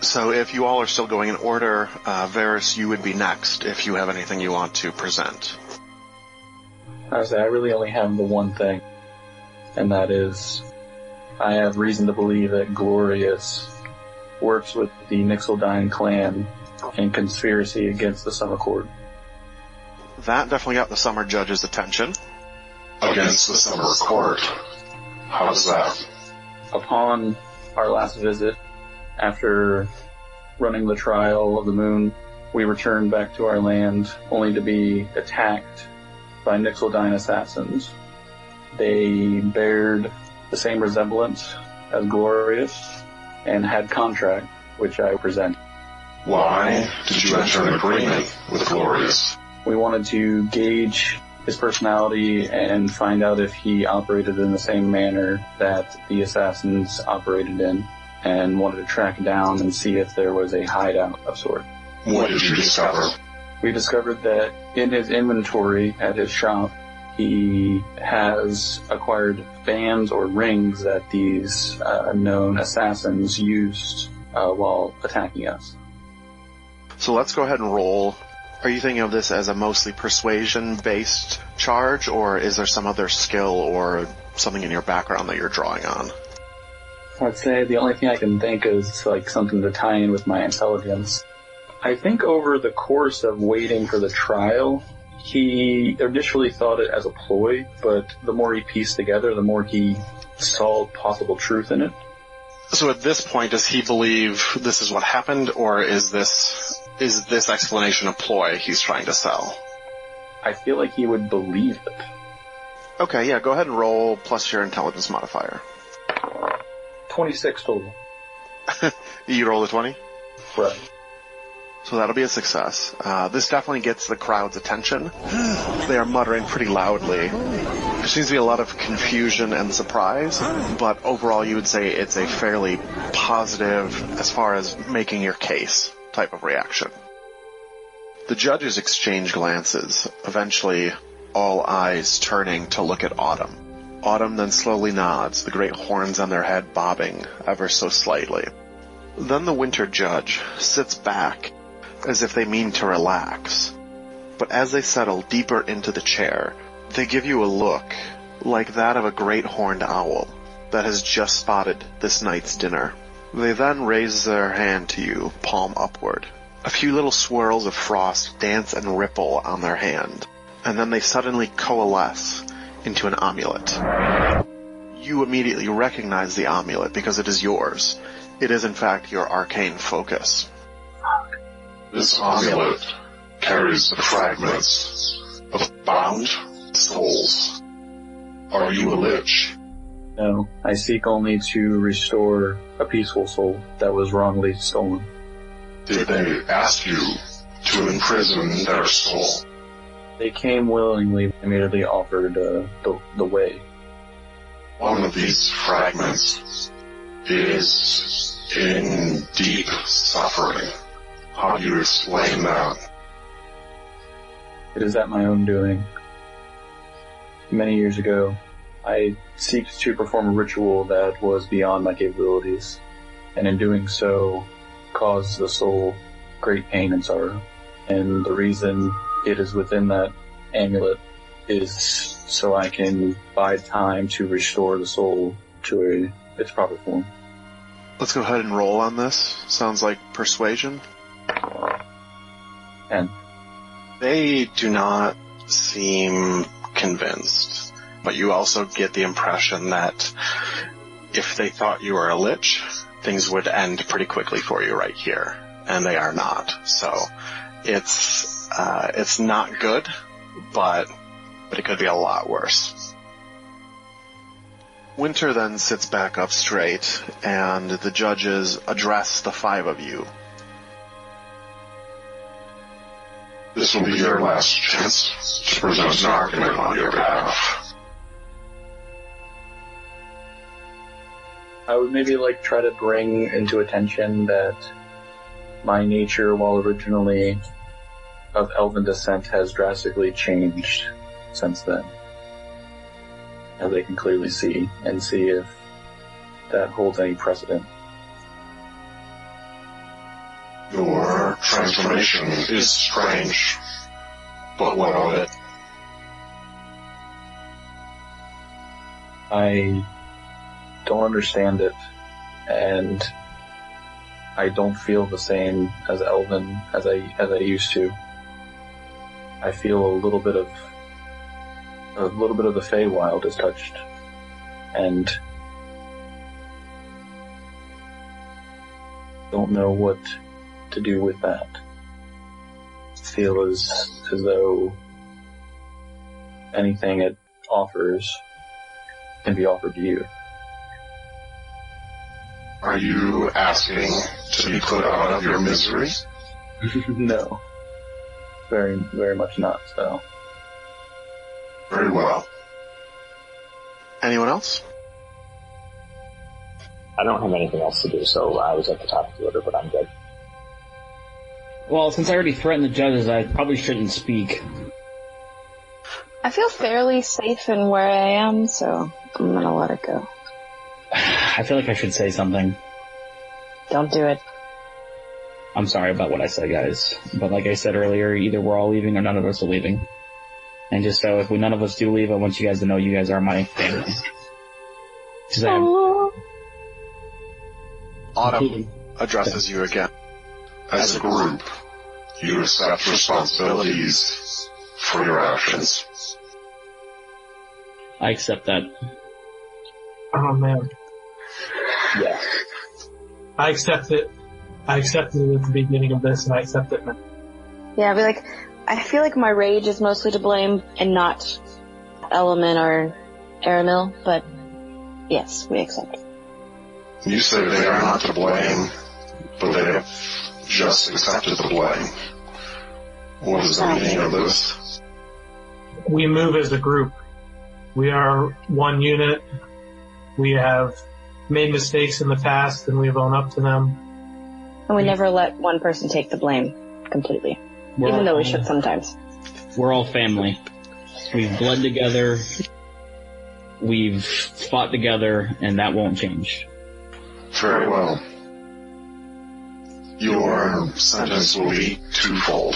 So if you all are still going in order, uh, Varys, you would be next if you have anything you want to present. I say I really only have the one thing, and that is I have reason to believe that Glorious works with the Nixeldine clan in conspiracy against the Summer Court. That definitely got the summer judge's attention. Against the summer court. How's that? Upon our last visit, after running the trial of the moon, we returned back to our land only to be attacked by Nixeldine assassins. They bared the same resemblance as Glorious and had contract, which I present. Why did you enter an agreement with Glorious? We wanted to gauge his personality and find out if he operated in the same manner that the assassins operated in and wanted to track down and see if there was a hideout of sort. What did you discover? We discovered that in his inventory at his shop, he has acquired bands or rings that these uh, known assassins used uh, while attacking us. So let's go ahead and roll. Are you thinking of this as a mostly persuasion based charge, or is there some other skill or something in your background that you're drawing on? I'd say the only thing I can think is like something to tie in with my intelligence. I think over the course of waiting for the trial, he initially thought it as a ploy, but the more he pieced together, the more he saw possible truth in it. So at this point, does he believe this is what happened, or is this is this explanation a ploy he's trying to sell? I feel like he would believe it. Okay, yeah, go ahead and roll plus your intelligence modifier. 26 total. You roll a 20? Right. So that'll be a success. Uh, this definitely gets the crowd's attention. They are muttering pretty loudly. There seems to be a lot of confusion and surprise, but overall you would say it's a fairly positive, as far as making your case, type of reaction. The judges exchange glances, eventually all eyes turning to look at Autumn. Autumn then slowly nods, the great horns on their head bobbing ever so slightly. Then the winter judge sits back as if they mean to relax. But as they settle deeper into the chair, they give you a look like that of a great horned owl that has just spotted this night's dinner. They then raise their hand to you, palm upward. A few little swirls of frost dance and ripple on their hand, and then they suddenly coalesce into an amulet. You immediately recognize the amulet because it is yours. It is in fact your arcane focus. This amulet carries the fragments of bound souls. Are you a lich? No, I seek only to restore a peaceful soul that was wrongly stolen. Did they ask you to imprison their soul? They came willingly, immediately offered uh, the, the way. One of these fragments is in deep suffering. How do you explain that? It is at my own doing. Many years ago, I seeked to perform a ritual that was beyond my capabilities, and in doing so, caused the soul great pain and sorrow. And the reason it is within that amulet is so I can buy time to restore the soul to a, its proper form. Let's go ahead and roll on this. Sounds like persuasion. And They do not seem convinced, but you also get the impression that if they thought you were a lich, things would end pretty quickly for you right here, and they are not. So it's uh, it's not good, but but it could be a lot worse. Winter then sits back up straight, and the judges address the five of you. This will be your last chance to present an argument on your behalf. I would maybe like try to bring into attention that my nature, while originally of elven descent, has drastically changed since then. As they can clearly see, and see if that holds any precedent. Transformation is strange, but what of it? I don't understand it, and I don't feel the same as Elven as I as I used to. I feel a little bit of a little bit of the Feywild is touched, and don't know what to do with that. Feel as as though anything it offers can be offered to you. Are you asking to be put out of your misery? no. Very, very much not so. Very well. Anyone else? I don't have anything else to do, so I was at the top of the order, but I'm good. Well, since I already threatened the judges, I probably shouldn't speak. I feel fairly safe in where I am, so I'm gonna let it go. I feel like I should say something. Don't do it. I'm sorry about what I said, guys. But like I said earlier, either we're all leaving or none of us are leaving. And just so if we none of us do leave, I want you guys to know you guys are my family. 'Cause I have- Autumn addresses you again. As a group, you accept responsibilities for your actions. I accept that. Oh man. Yeah. I accept it. I accepted it at the beginning of this and I accept it now. Yeah, I'd like, I feel like my rage is mostly to blame and not Element or Aramil, but yes, we accept. You say they are not to blame, but they have just accepted the blame. What is the meaning of this? We move as a group. We are one unit. We have made mistakes in the past and we've owned up to them. And we never let one person take the blame completely. We're even though we uh, should sometimes. We're all family. We've bled together. We've fought together, and that won't change. Very well. Your sentence will be twofold.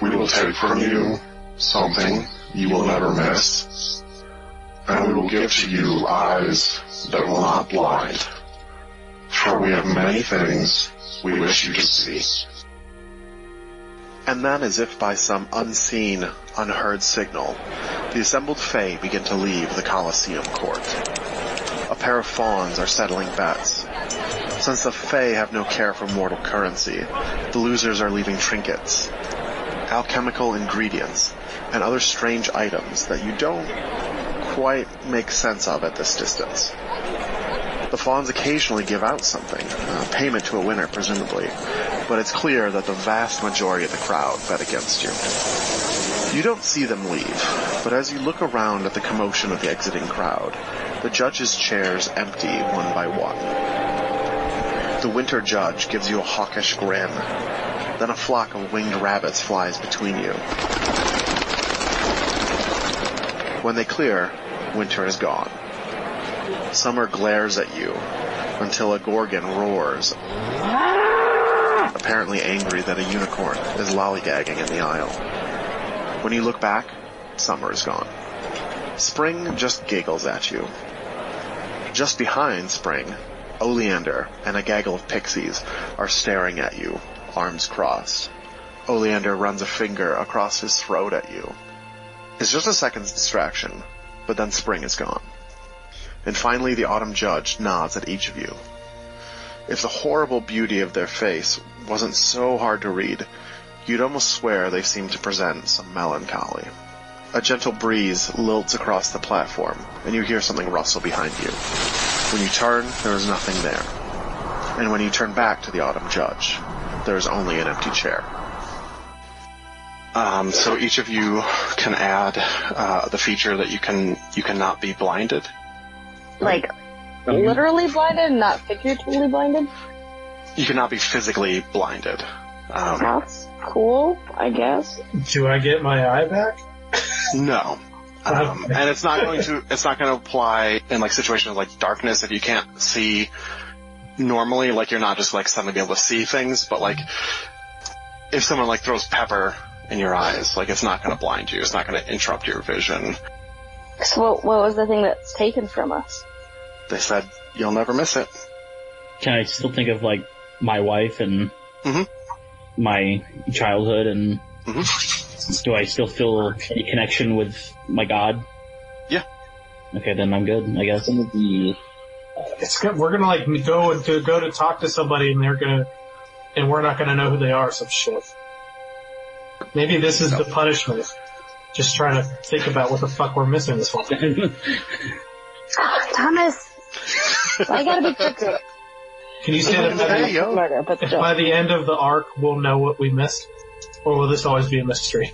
We will take from you something you will never miss, and we will give to you eyes that will not blind. For we have many things we wish you to see. And then, as if by some unseen, unheard signal, the assembled Fae begin to leave the Colosseum court. A pair of fauns are settling bets. Since the Fae have no care for mortal currency, the losers are leaving trinkets, alchemical ingredients, and other strange items that you don't quite make sense of at this distance. The fauns occasionally give out something, payment to a winner presumably, but it's clear that the vast majority of the crowd bet against you. You don't see them leave, but as you look around at the commotion of the exiting crowd, the judges' chairs empty one by one. The winter judge gives you a hawkish grin, then a flock of winged rabbits flies between you. When they clear, winter is gone. Summer glares at you until a gorgon roars, apparently angry that a unicorn is lollygagging in the aisle. When you look back, summer is gone. Spring just giggles at you. Just behind Spring, Oleander and a gaggle of pixies are staring at you, arms crossed. Oleander runs a finger across his throat at you. It's just a second's distraction, but then Spring is gone. And finally the Autumn Judge nods at each of you. If the horrible beauty of their face wasn't so hard to read, you'd almost swear they seemed to present some melancholy. A gentle breeze lilts across the platform, and you hear something rustle behind you. When you turn, there is nothing there. And when you turn back to the Autumn Judge, there is only an empty chair. Um, so each of you can add uh, the feature that you can you cannot be blinded. Like, literally blinded, not figuratively blinded? You cannot be physically blinded. Um, That's cool, I guess. Do I get my eye back? No. Um, and it's not going to it's not going to apply in like situations like darkness if you can't see normally like you're not just like suddenly be able to see things but like if someone like throws pepper in your eyes like it's not going to blind you it's not going to interrupt your vision So what, what was the thing that's taken from us? they said you'll never miss it Can I still think of like my wife and Mhm. my childhood and Mhm. Do I still feel any connection with my God? Yeah. Okay, then I'm good, I guess. Some of the uh, It's good. We're gonna like go and to go to talk to somebody, and they're gonna, and we're not gonna know who they are. Some shit. Maybe this is the punishment. Just trying to think about what the fuck we're missing this whole time. Thomas! Why gotta be cryptic? Can you say that by There the. Murder, but the if by the end of the arc we'll know what we missed? Or will this always be a mystery?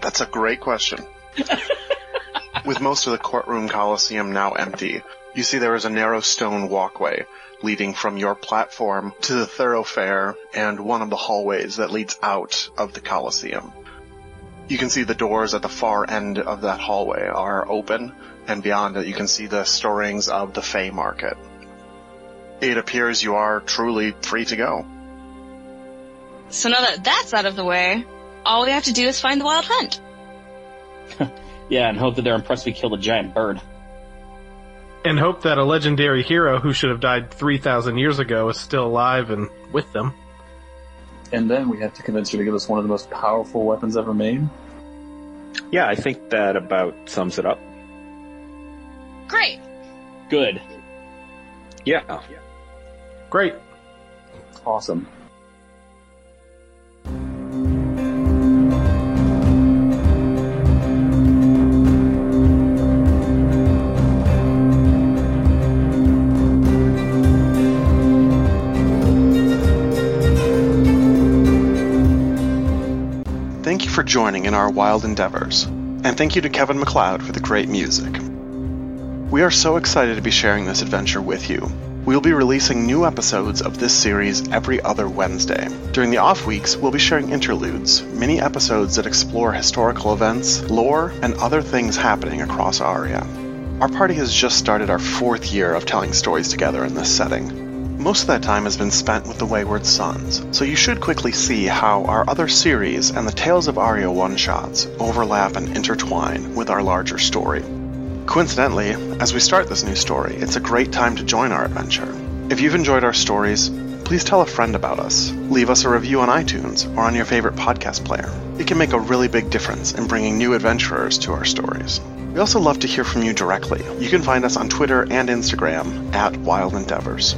That's a great question. With most of the courtroom coliseum now empty, you see there is a narrow stone walkway leading from your platform to the thoroughfare and one of the hallways that leads out of the coliseum. You can see the doors at the far end of that hallway are open, and beyond it you can see the storings of the Fae Market. It appears you are truly free to go. So now that that's out of the way, all we have to do is find the wild hunt. Yeah, and hope that they're impressed we killed a giant bird. And hope that a legendary hero who should have died 3,000 years ago is still alive and with them. And then we have to convince her to give us one of the most powerful weapons ever made. Yeah, I think that about sums it up. Great. Good. Yeah. Great. Awesome. Joining in our wild endeavors, and thank you to Kevin MacLeod for the great music. We are so excited to be sharing this adventure with you. We will be releasing new episodes of this series every other Wednesday. During the off weeks, we'll be sharing interludes, mini episodes that explore historical events, lore, and other things happening across Aria. Our party has just started our fourth year of telling stories together in this setting. Most of that time has been spent with the Wayward Sons, so you should quickly see how our other series and the Tales of Aria one-shots overlap and intertwine with our larger story. Coincidentally, as we start this new story, it's a great time to join our adventure. If you've enjoyed our stories, please tell a friend about us. Leave us a review on iTunes or on your favorite podcast player. It can make a really big difference in bringing new adventurers to our stories. We also love to hear from you directly. You can find us on Twitter and Instagram at Wild Endeavors.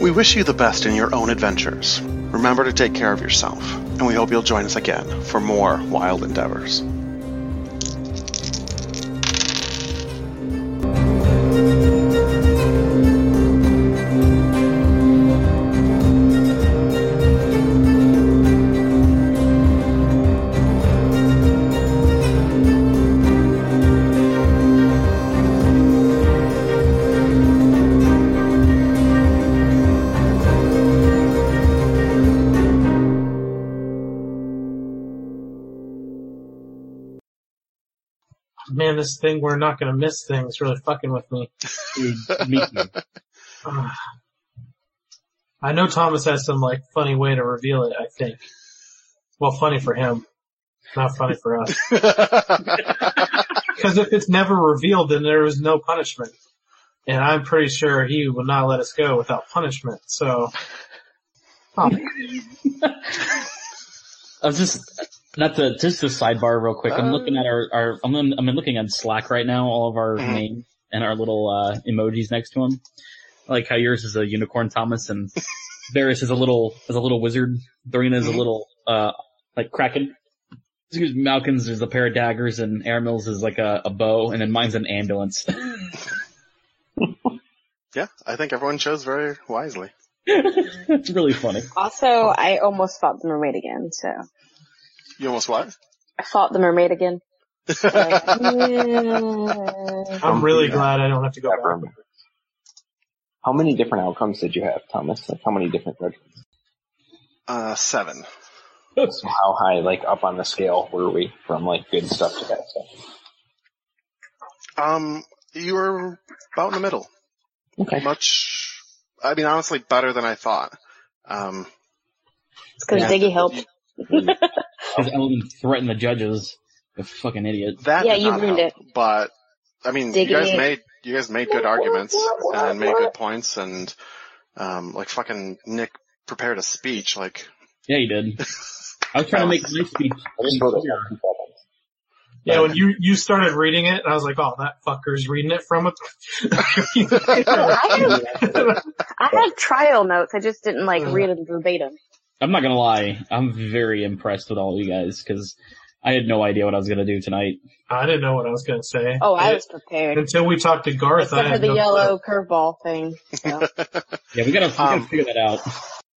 We wish you the best in your own adventures. Remember to take care of yourself, and we hope you'll join us again for more Wild Endeavors. Man, this thing we're not gonna miss things really fucking with me. Me too. Ugh. I know Thomas has some like funny way to reveal it, I think. Well, funny for him. Not funny for us. Because if it's never revealed, then there is no punishment. And I'm pretty sure he will not let us go without punishment, so. Oh, I'm just not to just a sidebar real quick. I'm looking at our, our I'm I'm looking at Slack right now, all of our Mhm. names and our little uh emojis next to them. I like how yours is a unicorn Thomas and Varys is a little is a little wizard. Thorina is a Mhm. little uh like kraken. Excuse me, Malkin's is a pair of daggers and Aramil's is like a, a bow and then mine's an ambulance. Yeah, I think everyone chose very wisely. it's really funny. Also, I almost fought the mermaid again, so. You almost what? I fought the mermaid again. Like, yeah. I'm really glad I don't have to go Never back. How many different outcomes did you have, Thomas? Like how many different judgments? Uh, seven. So how high, like up on the scale, were we from like good stuff to bad stuff? Um, you were about in the middle. Okay. Much, I mean, honestly, better than I thought. Um, It's cause Yeah. Diggy helped. Because Ellen threatened the judges. You fucking idiot. that Yeah, you ruined help, But, I mean, Dig you guys it. made, you guys made good arguments and made good points and, um, like fucking Nick prepared a speech, like, Yeah, he did. I was trying to make my speech I just wrote it clear. down two seconds. Yeah, when you, you started reading it, I was like, oh, that fucker's reading it from a... I had, I had trial notes. I just didn't like read it verbatim. I'm not gonna lie, I'm very impressed with all of you guys because I had no idea what I was gonna do tonight. I didn't know what I was going to say. Oh, I was prepared. Until we talked to Garth, I Except for the no yellow curveball thing. So. Yeah, we gotta, we gotta Um, figure that out.